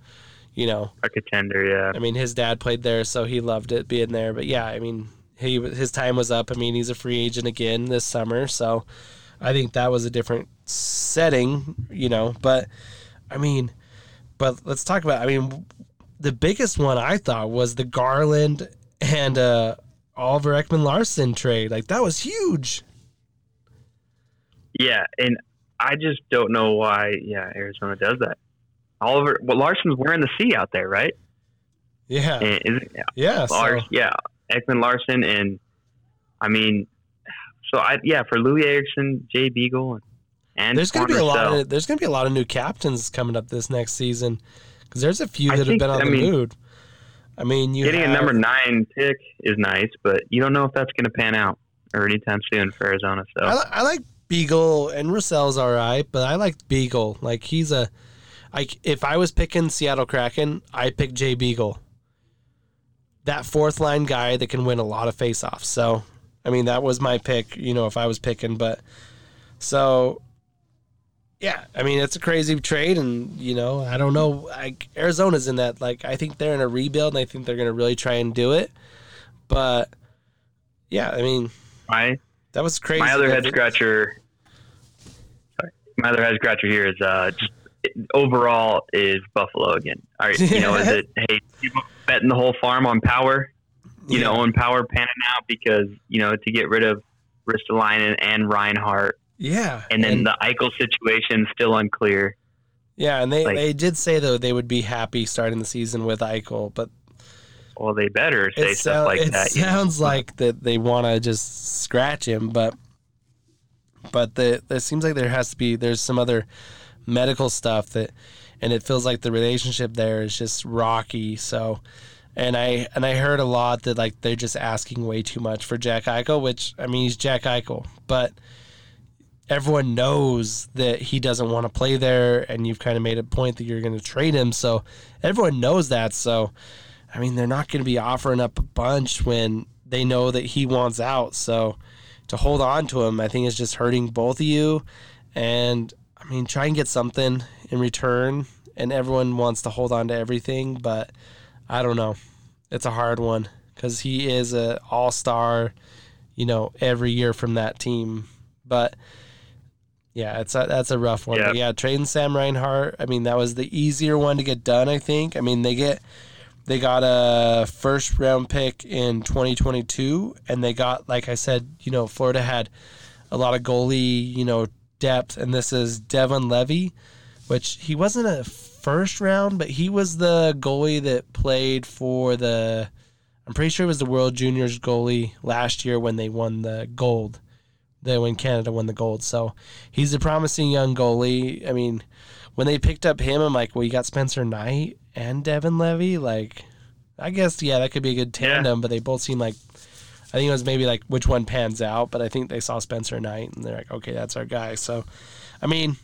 you know, a contender. Yeah, I mean, his dad played there, so he loved it being there. But yeah, I mean, he his time was up. I mean, he's a free agent again this summer, so I think that was a different setting, you know. But I mean, but let's talk about. I mean, the biggest one I thought was the Garland and uh, Oliver Ekman Larsson trade. Like that was huge. yeah, and I just don't know why. Yeah, Arizona does that. Oliver, well, Larsson's wearing the C out there, right? Yeah, And is it, yeah. So, Lars, yeah, Ekman Larsson, and I mean, so I yeah for Loui Eriksson, Jay Beagle, and, and there's gonna be a lot of there's gonna be a lot of new captains coming up this next season because there's a few I that have think- been on I the mean- mood. I mean, you Getting have, a number nine pick is nice, but you don't know if that's going to pan out or anytime soon for Arizona. So I, I like Beagle and Russell's all right, but I like Beagle. Like he's a, like if I was picking Seattle Kraken, I pick Jay Beagle. That fourth line guy that can win a lot of faceoffs. So, I mean, that was my pick. You know, if I was picking, but so. Yeah, I mean it's a crazy trade, and you know I don't know. Like Arizona's in that. Like I think they're in a rebuild, and I think they're going to really try and do it. But yeah, I mean my that was crazy. my other head scratcher, my other head scratcher here is uh, just overall is Buffalo again. All right, you know, is it hey people betting the whole farm on power? You know, on power panning out because you know to get rid of Ristolainen and Reinhart, Yeah, and then the Eichel situation still unclear. yeah, and they, like- they did say though they would be happy starting the season with Eichel, but Well, they better say it, stuff sou- like it that. know? sounds like that they want to just scratch him, but but the it seems like there has to be there's some other medical stuff that, and it feels like the relationship there is just rocky. So, and I and I heard a lot that like they're just asking way too much for Jack Eichel, which I mean he's Jack Eichel, but everyone knows that he doesn't want to play there, and you've kind of made a point that you're going to trade him. So everyone knows that. So, I mean, they're not going to be offering up a bunch when they know that he wants out. So to hold on to him, I think is just hurting both of you. And I mean, try and get something in return. And everyone wants to hold on to everything, but I don't know. It's a hard one because he is a all star, you know, every year from that team. But yeah, it's a, that's a rough one. Yeah. But yeah, trading Sam Reinhart. I mean, that was the easier one to get done. I think. I mean, they get they got a first round pick in 2022, and they got like I said, you know, Florida had a lot of goalie, you know, depth, and this is Devon Levi, which he wasn't a first round, but he was the goalie that played for the. I'm pretty sure it was the World Juniors goalie last year when they won the gold. They when Canada won the gold, so he's a promising young goalie. I mean, when they picked up him, I'm like, well, you got Spencer Knight and Devon Levi. Like, I guess yeah, that could be a good Yeah. tandem. But they both seem like, I think it was maybe like which one pans out. But I think they saw Spencer Knight and they're like, okay, that's our guy. So, I mean,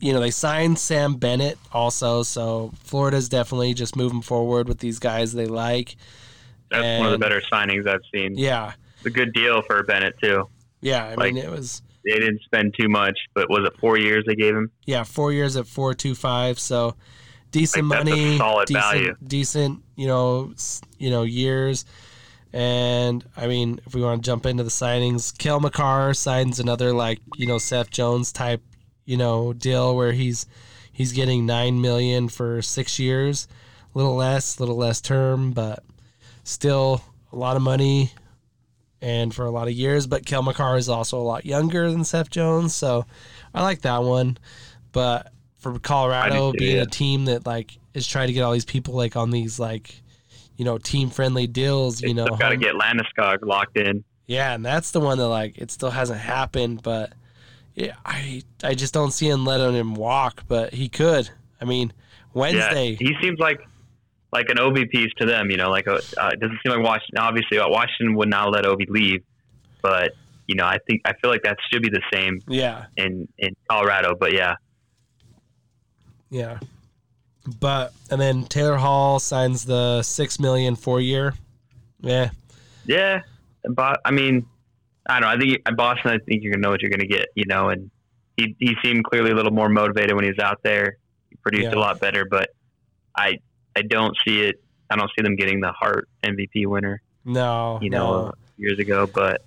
you know, they signed Sam Bennett also. So Florida's definitely just moving forward with these guys they like. That's one of the better signings I've seen. Yeah, a good deal for Bennett too. yeah. I Like- mean, it was They didn't spend too much, but was it four years they gave him? yeah, four years at four two five. So decent Like, money, solid decent, value. decent, you know, you know years. And I mean, if we want to jump into the signings, Cale Makar signs another like you know Seth Jones type, you know, deal where he's he's getting nine million for six years, a little less, a little less term, but still a lot of money. And for a lot of years, but Cale Makar is also a lot younger than Seth Jones, so I like that one. But for Colorado being a team that like is trying to get all these people like on these like you know team friendly deals, They you know, still got to get Landeskog locked in. yeah, and that's the one that like it still hasn't happened, but yeah, I I just don't see him letting him walk, but he could. I mean, Wednesday. Yeah, he seems like like an Ovi piece to them. You know, like uh, it doesn't seem like Washington. Obviously, uh, Washington would not let Ovi leave, but you know, I think I feel like that should be the same Yeah, in in Colorado. But yeah, yeah. But and then Taylor Hall signs the six million four year. Yeah, yeah. But I mean, I don't know. I think at Boston, I think you're gonna know what you're gonna get. You know, and he he seemed clearly a little more motivated when he was out there. He produced Yeah. a lot better, but I I don't see it. I don't see them getting the Hart MVP winner. no, You know, no. years ago, but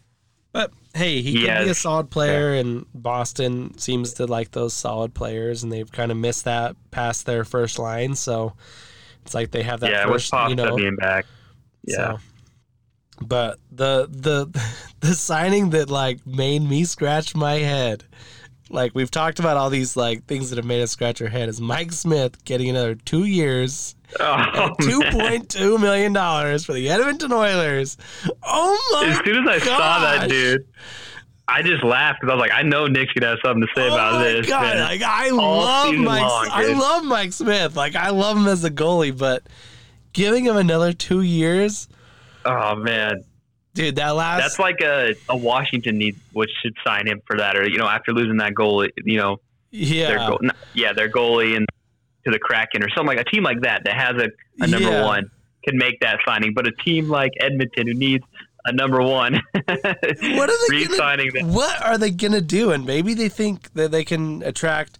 But hey, he He could be a solid player, and Boston seems to like those solid players, and they've kind of missed that past their first line. So it's like they have that yeah, with first, Pasta you know. being back. Yeah. So, but the the the signing that like made me scratch my head, like we've talked about all these like things that have made us scratch our head, is Mike Smith getting another two years Oh, two point two million dollars for the Edmonton Oilers. Oh my! As soon as I saw that, dude, I just laughed because I was like, I know Nick's gonna have something to say oh about this. god! Like I love Mike. long, I love Mike Smith. Like I love him as a goalie, but giving him another two years. Oh man, dude, that last that's like a, a Washington needs which should sign him for that, or you know, after losing that goal, you know, yeah, their goal, yeah, their goalie and to the Kraken or something like a team like that that has a, a number Yeah. one can make that signing, but a team like Edmonton who needs a number one, What are they gonna- what are they gonna do? And maybe they think that they can attract,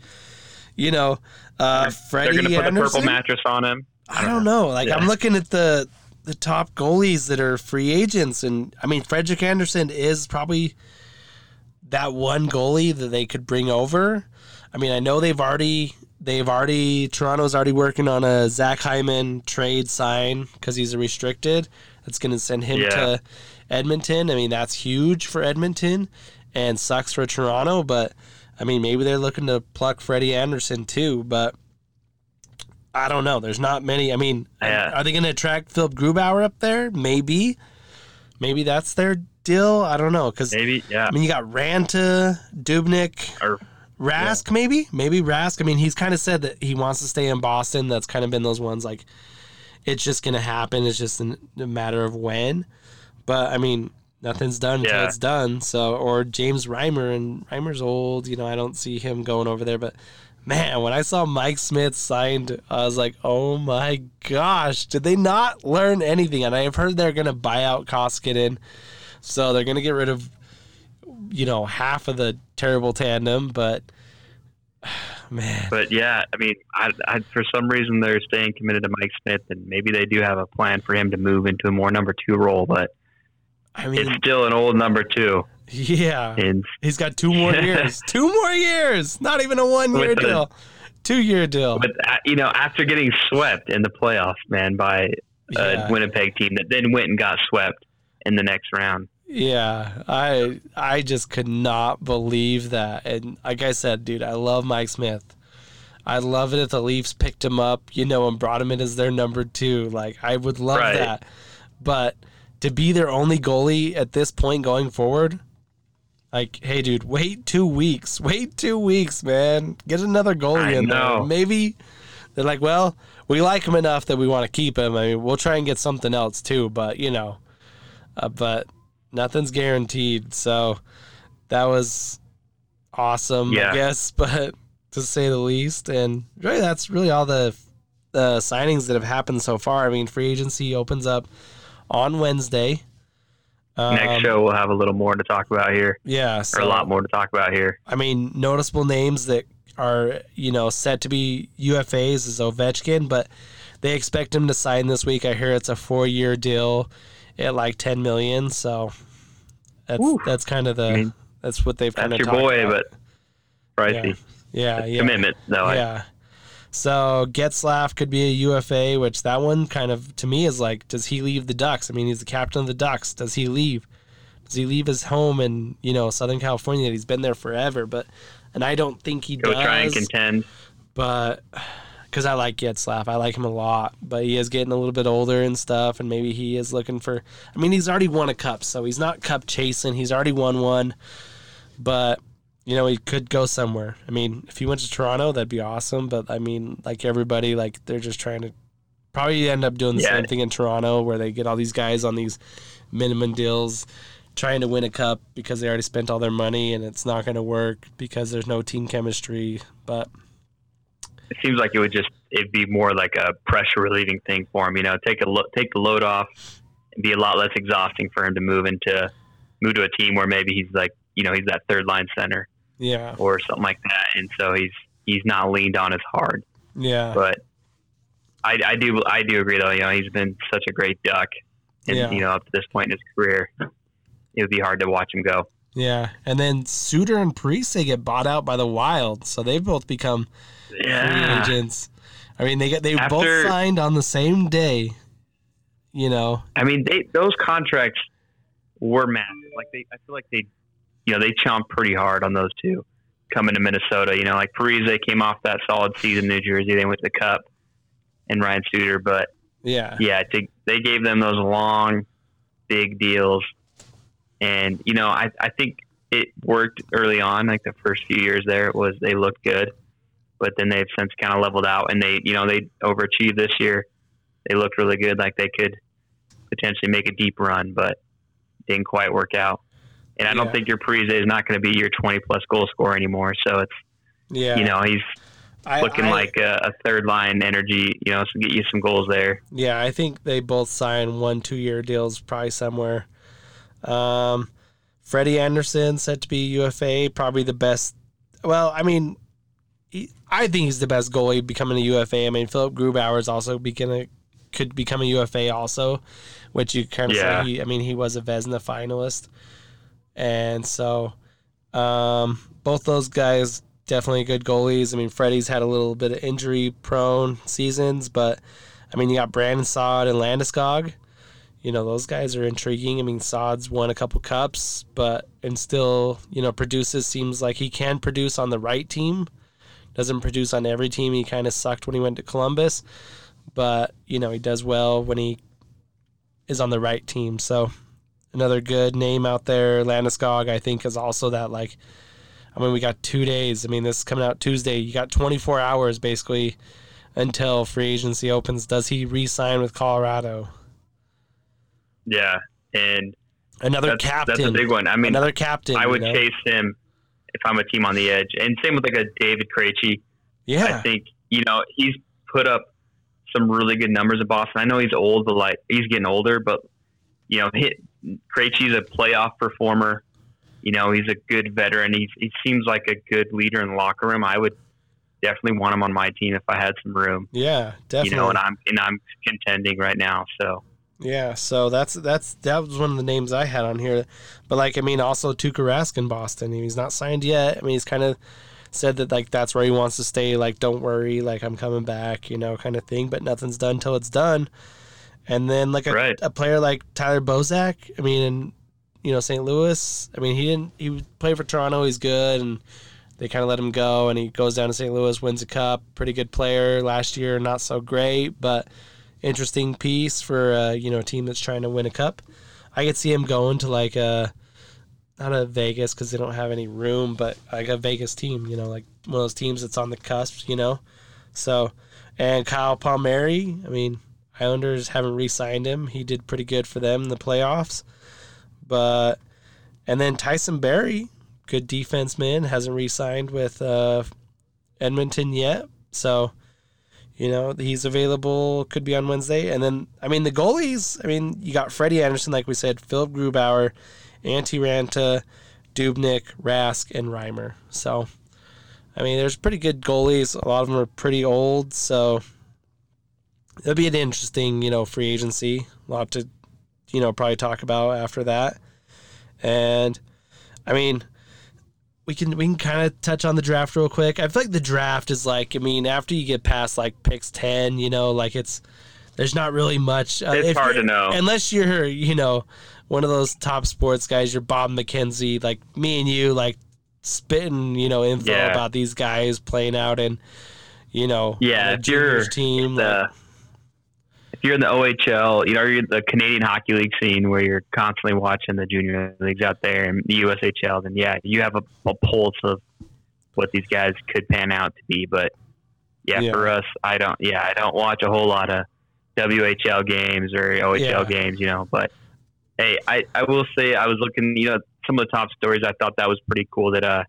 you know, uh, They're going to put a purple mattress on him. I don't know. Like I'm looking at the the top goalies that are free agents, and I mean Frederik Andersen is probably that one goalie that they could bring over. I mean, I know they've already they've already Toronto's already working on a Zach Hyman trade sign because he's a restricted. That's going to send him Yeah. to Edmonton. I mean, that's huge for Edmonton and sucks for Toronto. But I mean, maybe they're looking to pluck Freddie Andersen too. But I don't know. There's not many. I mean, Yeah. are they going to attract Philipp Grubauer up there? Maybe. Maybe that's their deal. I don't know because Maybe, yeah. I mean, you got Raanta, Dubnyk, Or Rask, maybe, maybe Rask. I mean, he's kind of said that he wants to stay in Boston. That's kind of been those ones like it's just gonna happen. It's just a matter of when. But I mean, nothing's done until it's done. So, or James Reimer, and Reimer's old. You know, I don't see him going over there. But man, when I saw Mike Smith signed, I was like, oh my gosh, did they not learn anything? And I've heard they're gonna buy out Koskinen, so they're gonna get rid of you know half of the terrible tandem, but man, But yeah, I mean, I, I, for some reason they're staying committed to Mike Smith, and maybe they do have a plan for him to move into a more number two role. But I mean, it's still an old number two, yeah, and he's got two more years, two more years, not even a one year deal, two year deal. but uh, you know, after getting swept in the playoffs, man, by a Yeah. Winnipeg team that then went and got swept in the next round. Yeah, I I just could not believe that. And like I said, dude, I love Mike Smith. I love it if the Leafs picked him up, you know, and brought him in as their number two. Like I would love Right. that. But to be their only goalie at this point going forward, like, hey, dude, wait two weeks. Wait two weeks, man. Get another goalie I in there. Maybe they're like, well, we like him enough that we want to keep him. I mean, we'll try and get something else too. But you know, uh, but nothing's guaranteed. So that was awesome, I guess, but to say the least. And really, that's really all the the signings that have happened so far. I mean, free agency opens up on Wednesday. Um, Next show we'll have a little more to talk about here, yeah, so, or a lot more to talk about here. I mean, noticeable names that are you know set to be UFAs is Ovechkin, but they expect him to sign this week. I hear it's a four year deal at like ten million. So that's Woo. that's kind of the I mean, that's what they've kind That's of your boy, but pricey yeah, yeah, commitment though. I- yeah. So Getzlaf could be a UFA, which that one kind of to me is like, does he leave the Ducks? I mean, he's the captain of the Ducks. Does he leave? Does he leave his home in you know Southern California? He's been there forever, but and I don't think he Go does. try and contend. but because I like Getzlaf, I like him a lot. But he is getting a little bit older and stuff, and maybe he is looking for. I mean, he's already won a cup, so he's not cup chasing. He's already won one, but you know he could go somewhere. I mean, if he went to Toronto, that'd be awesome. But I mean, like everybody, like they're just trying to probably end up doing the Yeah. same thing in Toronto, where they get all these guys on these minimum deals. Trying to win a cup because they already spent all their money and it's not going to work because there's no team chemistry. But It seems like it would just it'd be more like a pressure relieving thing for him. You know, take a lo- take the load off, and be a lot less exhausting for him to move into move to a team where maybe he's like you know he's that third line center yeah, or something like that, and so he's he's not leaned on as hard. yeah. But I, I do I do agree though. You know, he's been such a great duck, and Yeah. you know up to this point in his career, it would be hard to watch him go. Yeah, and then Suter and Parise they get bought out by the Wild, so they've both become free agents. I mean, they get they both signed on the same day. You know, I mean, they those contracts were massive. Like they, I feel like they, you know, they chomped pretty hard on those two coming to Minnesota. You know, like Parise came off that solid season in New Jersey. They went to the Cup, and Ryan Suter. But yeah, yeah, to, they gave them those long, big deals, and you know, I I think it worked early on. Like the first few years there, it was they looked good, but then they've since kind of leveled out, and they you know they overachieved this year. they looked really good, like they could potentially make a deep run, but didn't quite work out. And I don't think your Parise is not going to be your 20 plus goal scorer anymore. So it's Yeah, you know he's I- looking I- like a, a third line energy. You know, so get you some goals there. Yeah, I think they both sign one two year deals probably somewhere. Um, Freddie Andersen set to be UFA, probably the best. Well, I mean, he, I think he's the best goalie becoming a UFA. I mean, Philipp Grubauer is also becoming could become a UFA also, which you kind of Yeah. say. He, I mean, he was a Vezina finalist, and so um, both those guys definitely good goalies. I mean, Freddie's had a little bit of injury prone seasons, but I mean, you got Brandon Saad and Landeskog. You know, those guys are intriguing. I mean, Saad's won a couple cups, but and still, you know, produces seems like he can produce on the right team. Doesn't produce on every team. He kind of sucked when he went to Columbus, but you know, he does well when he is on the right team. So another good name out there. Landeskog, I think, is also that like I mean, we got two days. I mean, this is coming out Tuesday. You got 24 hours basically until free agency opens. Does he re-sign with Colorado? Yeah, and Another that's, captain. that's a big one. I mean, Another captain. I would you know? chase him if I'm a team on the edge. And same with like a David Krejci. Yeah, I think you know he's put up some really good numbers in Boston. I know he's old, but like he's getting older. But you know, hit Krejci's a playoff performer. You know, he's a good veteran. He's, he seems like a good leader in the locker room. I would definitely want him on my team if I had some room. yeah, definitely. You know, and I'm and I'm contending right now. So Yeah, so that's that's that was one of the names I had on here, but like I mean, also Tuukka Rask in Boston. He's not signed yet. I mean, he's kind of said that like that's where he wants to stay. Like, don't worry, like I'm coming back, you know, kind of thing. But nothing's done till it's done. And then like a, Right. a player like Tyler Bozak. I mean, in you know St. Louis. I mean, he didn't he played for Toronto. He's good, and they kind of let him go, and he goes down to St. Louis, wins a cup. Pretty good player last year, not so great, but interesting piece for uh, you know a team that's trying to win a cup. I could see him going to like a not a Vegas because they don't have any room, but like a Vegas team, you know, like one of those teams that's on the cusp, you know. So, and Kyle Palmieri, I mean, Islanders haven't re-signed him. He did pretty good for them in the playoffs, but and then Tyson Barrie, good defenseman, hasn't re-signed with uh, Edmonton yet, so you know, he's available, could be on Wednesday. And then, I mean, the goalies, I mean, you got Freddie Andersen, like we said, Philipp Grubauer, Antti Raanta, Dubnyk, Rask, and Reimer. So, I mean, there's pretty good goalies. A lot of them are pretty old. So, it'll be an interesting, you know, free agency. A lot to, you know, probably talk about after that. And, I mean, we can we can kind of touch on the draft real quick. I feel like the draft is like I mean after you get past like picks ten, you know, like it's there's not really much. Uh, it's hard to know. unless you're you know one of those top sports guys. You're Bob McKenzie, like me and you, like spitting you know info Yeah. about these guys playing out in you know Yeah, on a if you're juniors team. the if you're in the OHL, you know, you're in the Canadian Hockey League scene where you're constantly watching the junior leagues out there and the USHL, then yeah, you have a, a pulse of what these guys could pan out to be. But yeah, Yeah. for us, I don't. Yeah, I don't watch a whole lot of WHL games or OHL Yeah. games, you know. But hey, I I will say I was looking, you know, some of the top stories. I thought that was pretty cool that uh,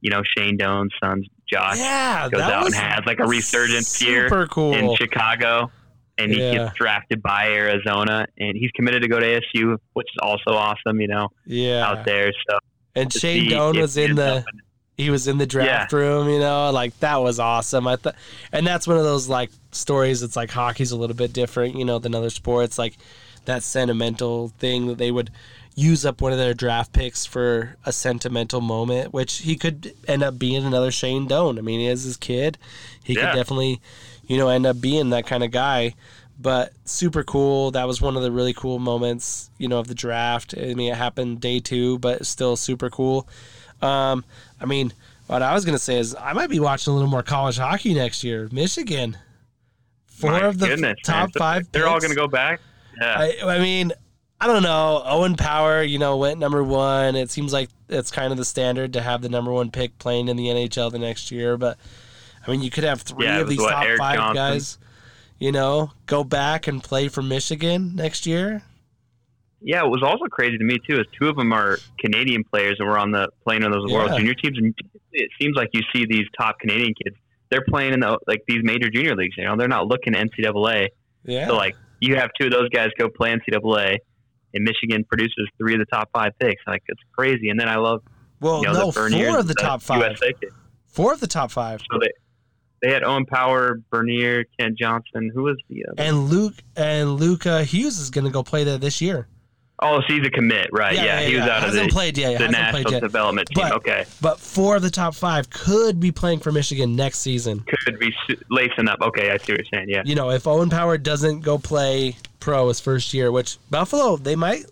you know, Shane Doan's son's Josh yeah, goes out and has like a resurgence here super cool. in Chicago, and he Yeah. gets drafted by Arizona, and he's committed to go to ASU, which is also awesome, you know, yeah, out there. So and Shane Doan was in the he was in the draft room, you know, like that was awesome. I thought, and that's one of those like stories. It's like hockey's a little bit different, you know, than other sports. Like that sentimental thing that they would use up one of their draft picks for a sentimental moment, which he could end up being another Shane Doan. I mean, he is his kid. He Yeah. could definitely, you know, end up being that kind of guy. But super cool. That was one of the really cool moments, you know, of the draft. I mean, it happened day two, but still super cool. Um, I mean, what I was gonna say is I might be watching a little more college hockey next year. Michigan, four my of the goodness, top man. Five. They're all going to go back. Yeah, I, I mean, I don't know. Owen Power, you know, went number one. It seems like it's kind of the standard to have the number one pick playing in the NHL the next year. But I mean, you could have three Yeah, of these what, top Eric five Johnson? guys. you know, go back and play for Michigan next year. Yeah, it was also crazy to me too. Is two of them are Canadian players and were on the playing on those Yeah. World Junior teams, and it seems like you see these top Canadian kids. They're playing in the like these major junior leagues. You know, they're not looking at NCAA. Yeah. So like you have two of those guys go play NCAA, and Michigan produces three of the top five picks. Like it's crazy. And then I love well, you know no, the four of the top five. USA kids. Four of the top five. So they they had Owen Power, Beniers, Kent Johnson. Who was the other? And Luke and Luca Hughes is going to go play there this year. Oh, so he's a commit, right? Yeah, he was out of hasn't the, played yet. the national development team. But- okay, But four of the top five could be playing for Michigan next season. could be lacing up. Okay, I see what you're saying. Yeah, You know, if Owen Power doesn't go play pro his first year, which Buffalo they might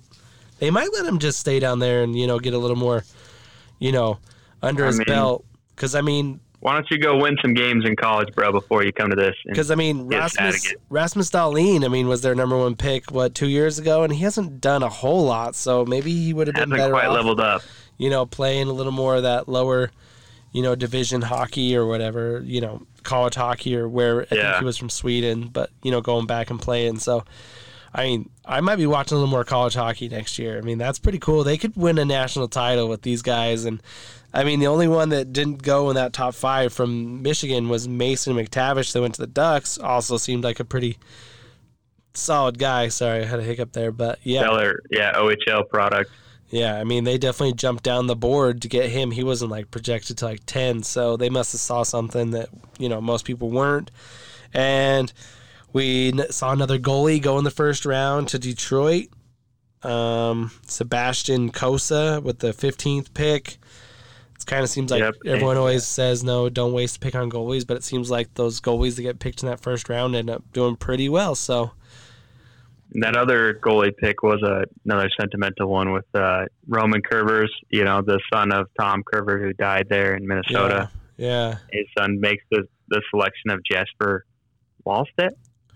they might let him just stay down there and you know get a little more, you know, under I his mean- belt. Because I mean, why don't you go win some games in college, bro, before you come to this? Because I mean, Rasmus. Rasmus Dahlin, I mean, was their number one pick what two years ago, and he hasn't done a whole lot. So maybe he would have been better quite off, leveled up. you know, playing a little more of that lower, you know, division hockey or whatever, you know, college hockey or where I think he was from Sweden, but you know, going back and playing. So, I mean, I might be watching a little more college hockey next year. I mean, that's pretty cool. They could win a national title with these guys, and I mean, the only one that didn't go in that top five from Michigan was Mason McTavish that went to the Ducks. Also seemed like a pretty solid guy. Sorry, I had a hiccup there, but yeah, Stellar, yeah, OHL product. yeah. I mean, they definitely jumped down the board to get him. He wasn't like projected to like ten, so they must have saw something that you know most people weren't. And we saw another goalie go in the first round to Detroit. Um, Sebastian Cossa with the 15th pick. It kind of seems like Yep. everyone always says no, don't waste a pick on goalies, but it seems like those goalies that get picked in that first round end up doing pretty well. So And that other goalie pick was a, another sentimental one with uh, Roman Kurvers, you know, the son of Tom Curver who died there in Minnesota. yeah, His son makes the, the selection of Jesper Wallstedt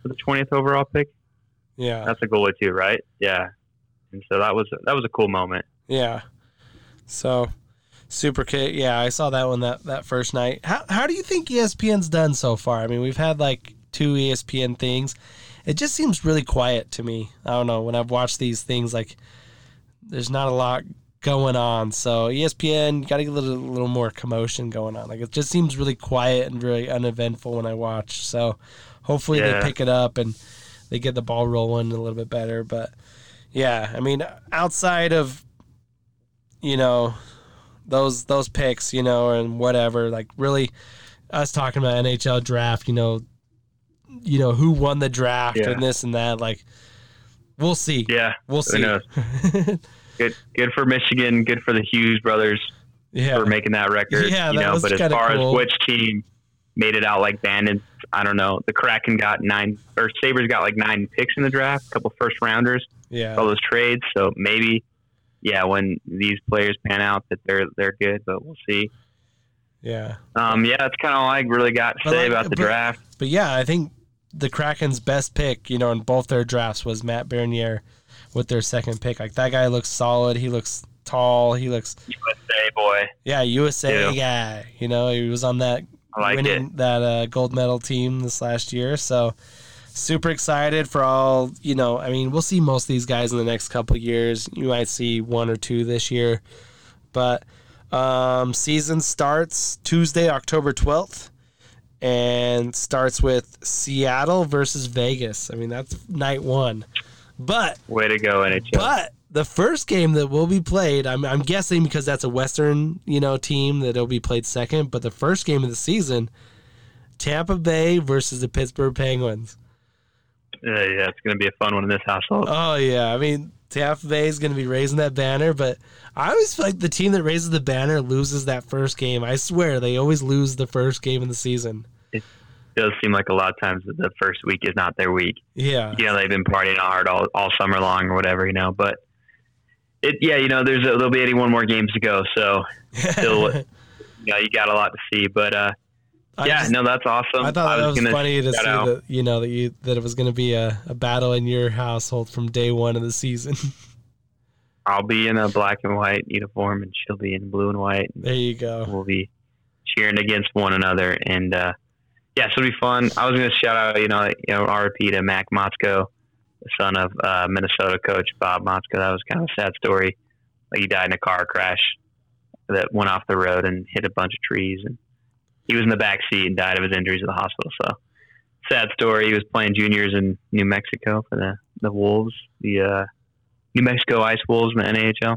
for the 20th overall pick. yeah, That's a goalie too, right? Yeah. And so that was that was a cool moment. yeah. So super kit. Yeah, I saw that one that that first night. How how do you think ESPN's done so far? I mean, we've had like two ESPN things. It just seems really quiet to me. I don't know when I've watched these things like there's not a lot going on. So ESPN got to get a little, little more commotion going on. Like it just seems really quiet and really uneventful when I watch. So hopefully Yeah. they pick it up and they get the ball rolling a little bit better. But yeah, I mean, outside of you know those those picks, you know, and whatever, like really us talking about NHL draft, you know, you know who won the draft Yeah. and this and that, like we'll see. Yeah. We'll see. Good good for Michigan, good for the Hughes brothers yeah. for making that record. Yeah, you that know, was but as far cool. as which team made it out like bandits, I don't know. The Kraken got nine or Sabres got like nine picks in the draft, a couple first rounders, Yeah. all those trades. So maybe yeah, when these players pan out that they're they're good, but we'll see. Yeah. Um, yeah, that's kind of all I really got to But say like- about the but- draft. But yeah, I think the Kraken's best pick, you know, in both their drafts was Matt Beniers with their second pick. Like that guy looks solid. He looks tall. He looks USA boy, yeah, USA Yeah. guy. You know, he was on that like winning it. that uh, gold medal team this last year. So super excited for all. You know, I mean, we'll see most of these guys in the next couple of years. You might see one or two this year, but um, season starts Tuesday, October twelfth. And starts with Seattle versus Vegas. I mean, that's night one. But Way to go, NHL. but the first game that will be played, I'm, I'm guessing because that's a Western, you know, team that it'll be played second. But the first game of the season, Tampa Bay versus the Pittsburgh Penguins. Uh, yeah, it's gonna be a fun one in this household. Oh yeah, I mean Tampa Bay is going to be raising that banner, but I always feel like the team that raises the banner loses that first game. I swear they always lose the first game of the season. It does seem like a lot of times that the first week is not their week. Yeah, you know they've been partying hard all, all summer long or whatever you know but it yeah you know there's a, there'll be 81 more games to go so still you know you got a lot to see but uh yeah just- no that's awesome I thought that was gonna funny to see out- that you know that you that it was going to be a, a battle in your household from day one of the season. i'll be in a black and white uniform and she'll be in blue and white and there you go. we'll be cheering against one another and uh yeah, so it'll be fun. I was gonna shout out, you know, you know, RP to Mac Motzko, son of uh, Minnesota coach Bob Motzko. That was kind of a sad story. He died in a car crash that went off the road and hit a bunch of trees, and he was in the back seat and died of his injuries at the hospital. So sad story. He was playing juniors in New Mexico for the the Wolves, the uh, New Mexico Ice Wolves in the NHL.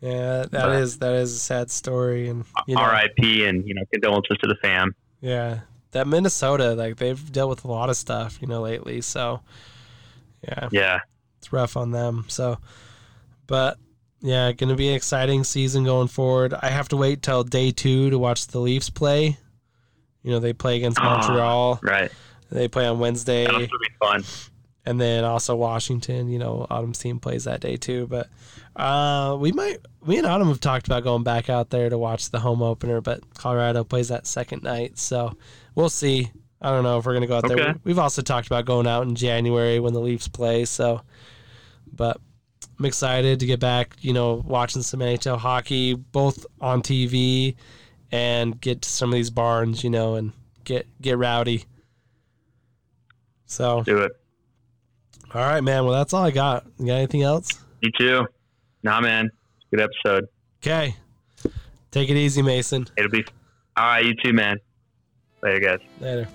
Yeah, that is that is a sad story, and you know, R.I.P. and you know condolences to the fam. Yeah, that Minnesota, like they've dealt with a lot of stuff, you know, lately. So, yeah, Yeah, it's rough on them. So, but yeah, going to be an exciting season going forward. I have to wait till day two to watch the Leafs play. You know, they play against Ah. Montreal. right. They play on Wednesday, That'll be fun. and then also Washington. You know, Autumn's team plays that day too. But uh, we might, we and Autumn have talked about going back out there to watch the home opener, but Colorado plays that second night, so we'll see. I don't know if we're gonna go out there. We've also talked about going out in January when the Leafs play. So, but I'm excited to get back. You know, watching some NHL hockey, both on TV, and get to some of these barns. You know, and get get rowdy. So, Do it. all right, man. Well, that's all I got. You got anything else? Me too. Nah, man. Good episode. Okay. Take it easy, Mason. It'll be. All right, you too, man. Later, guys. Later.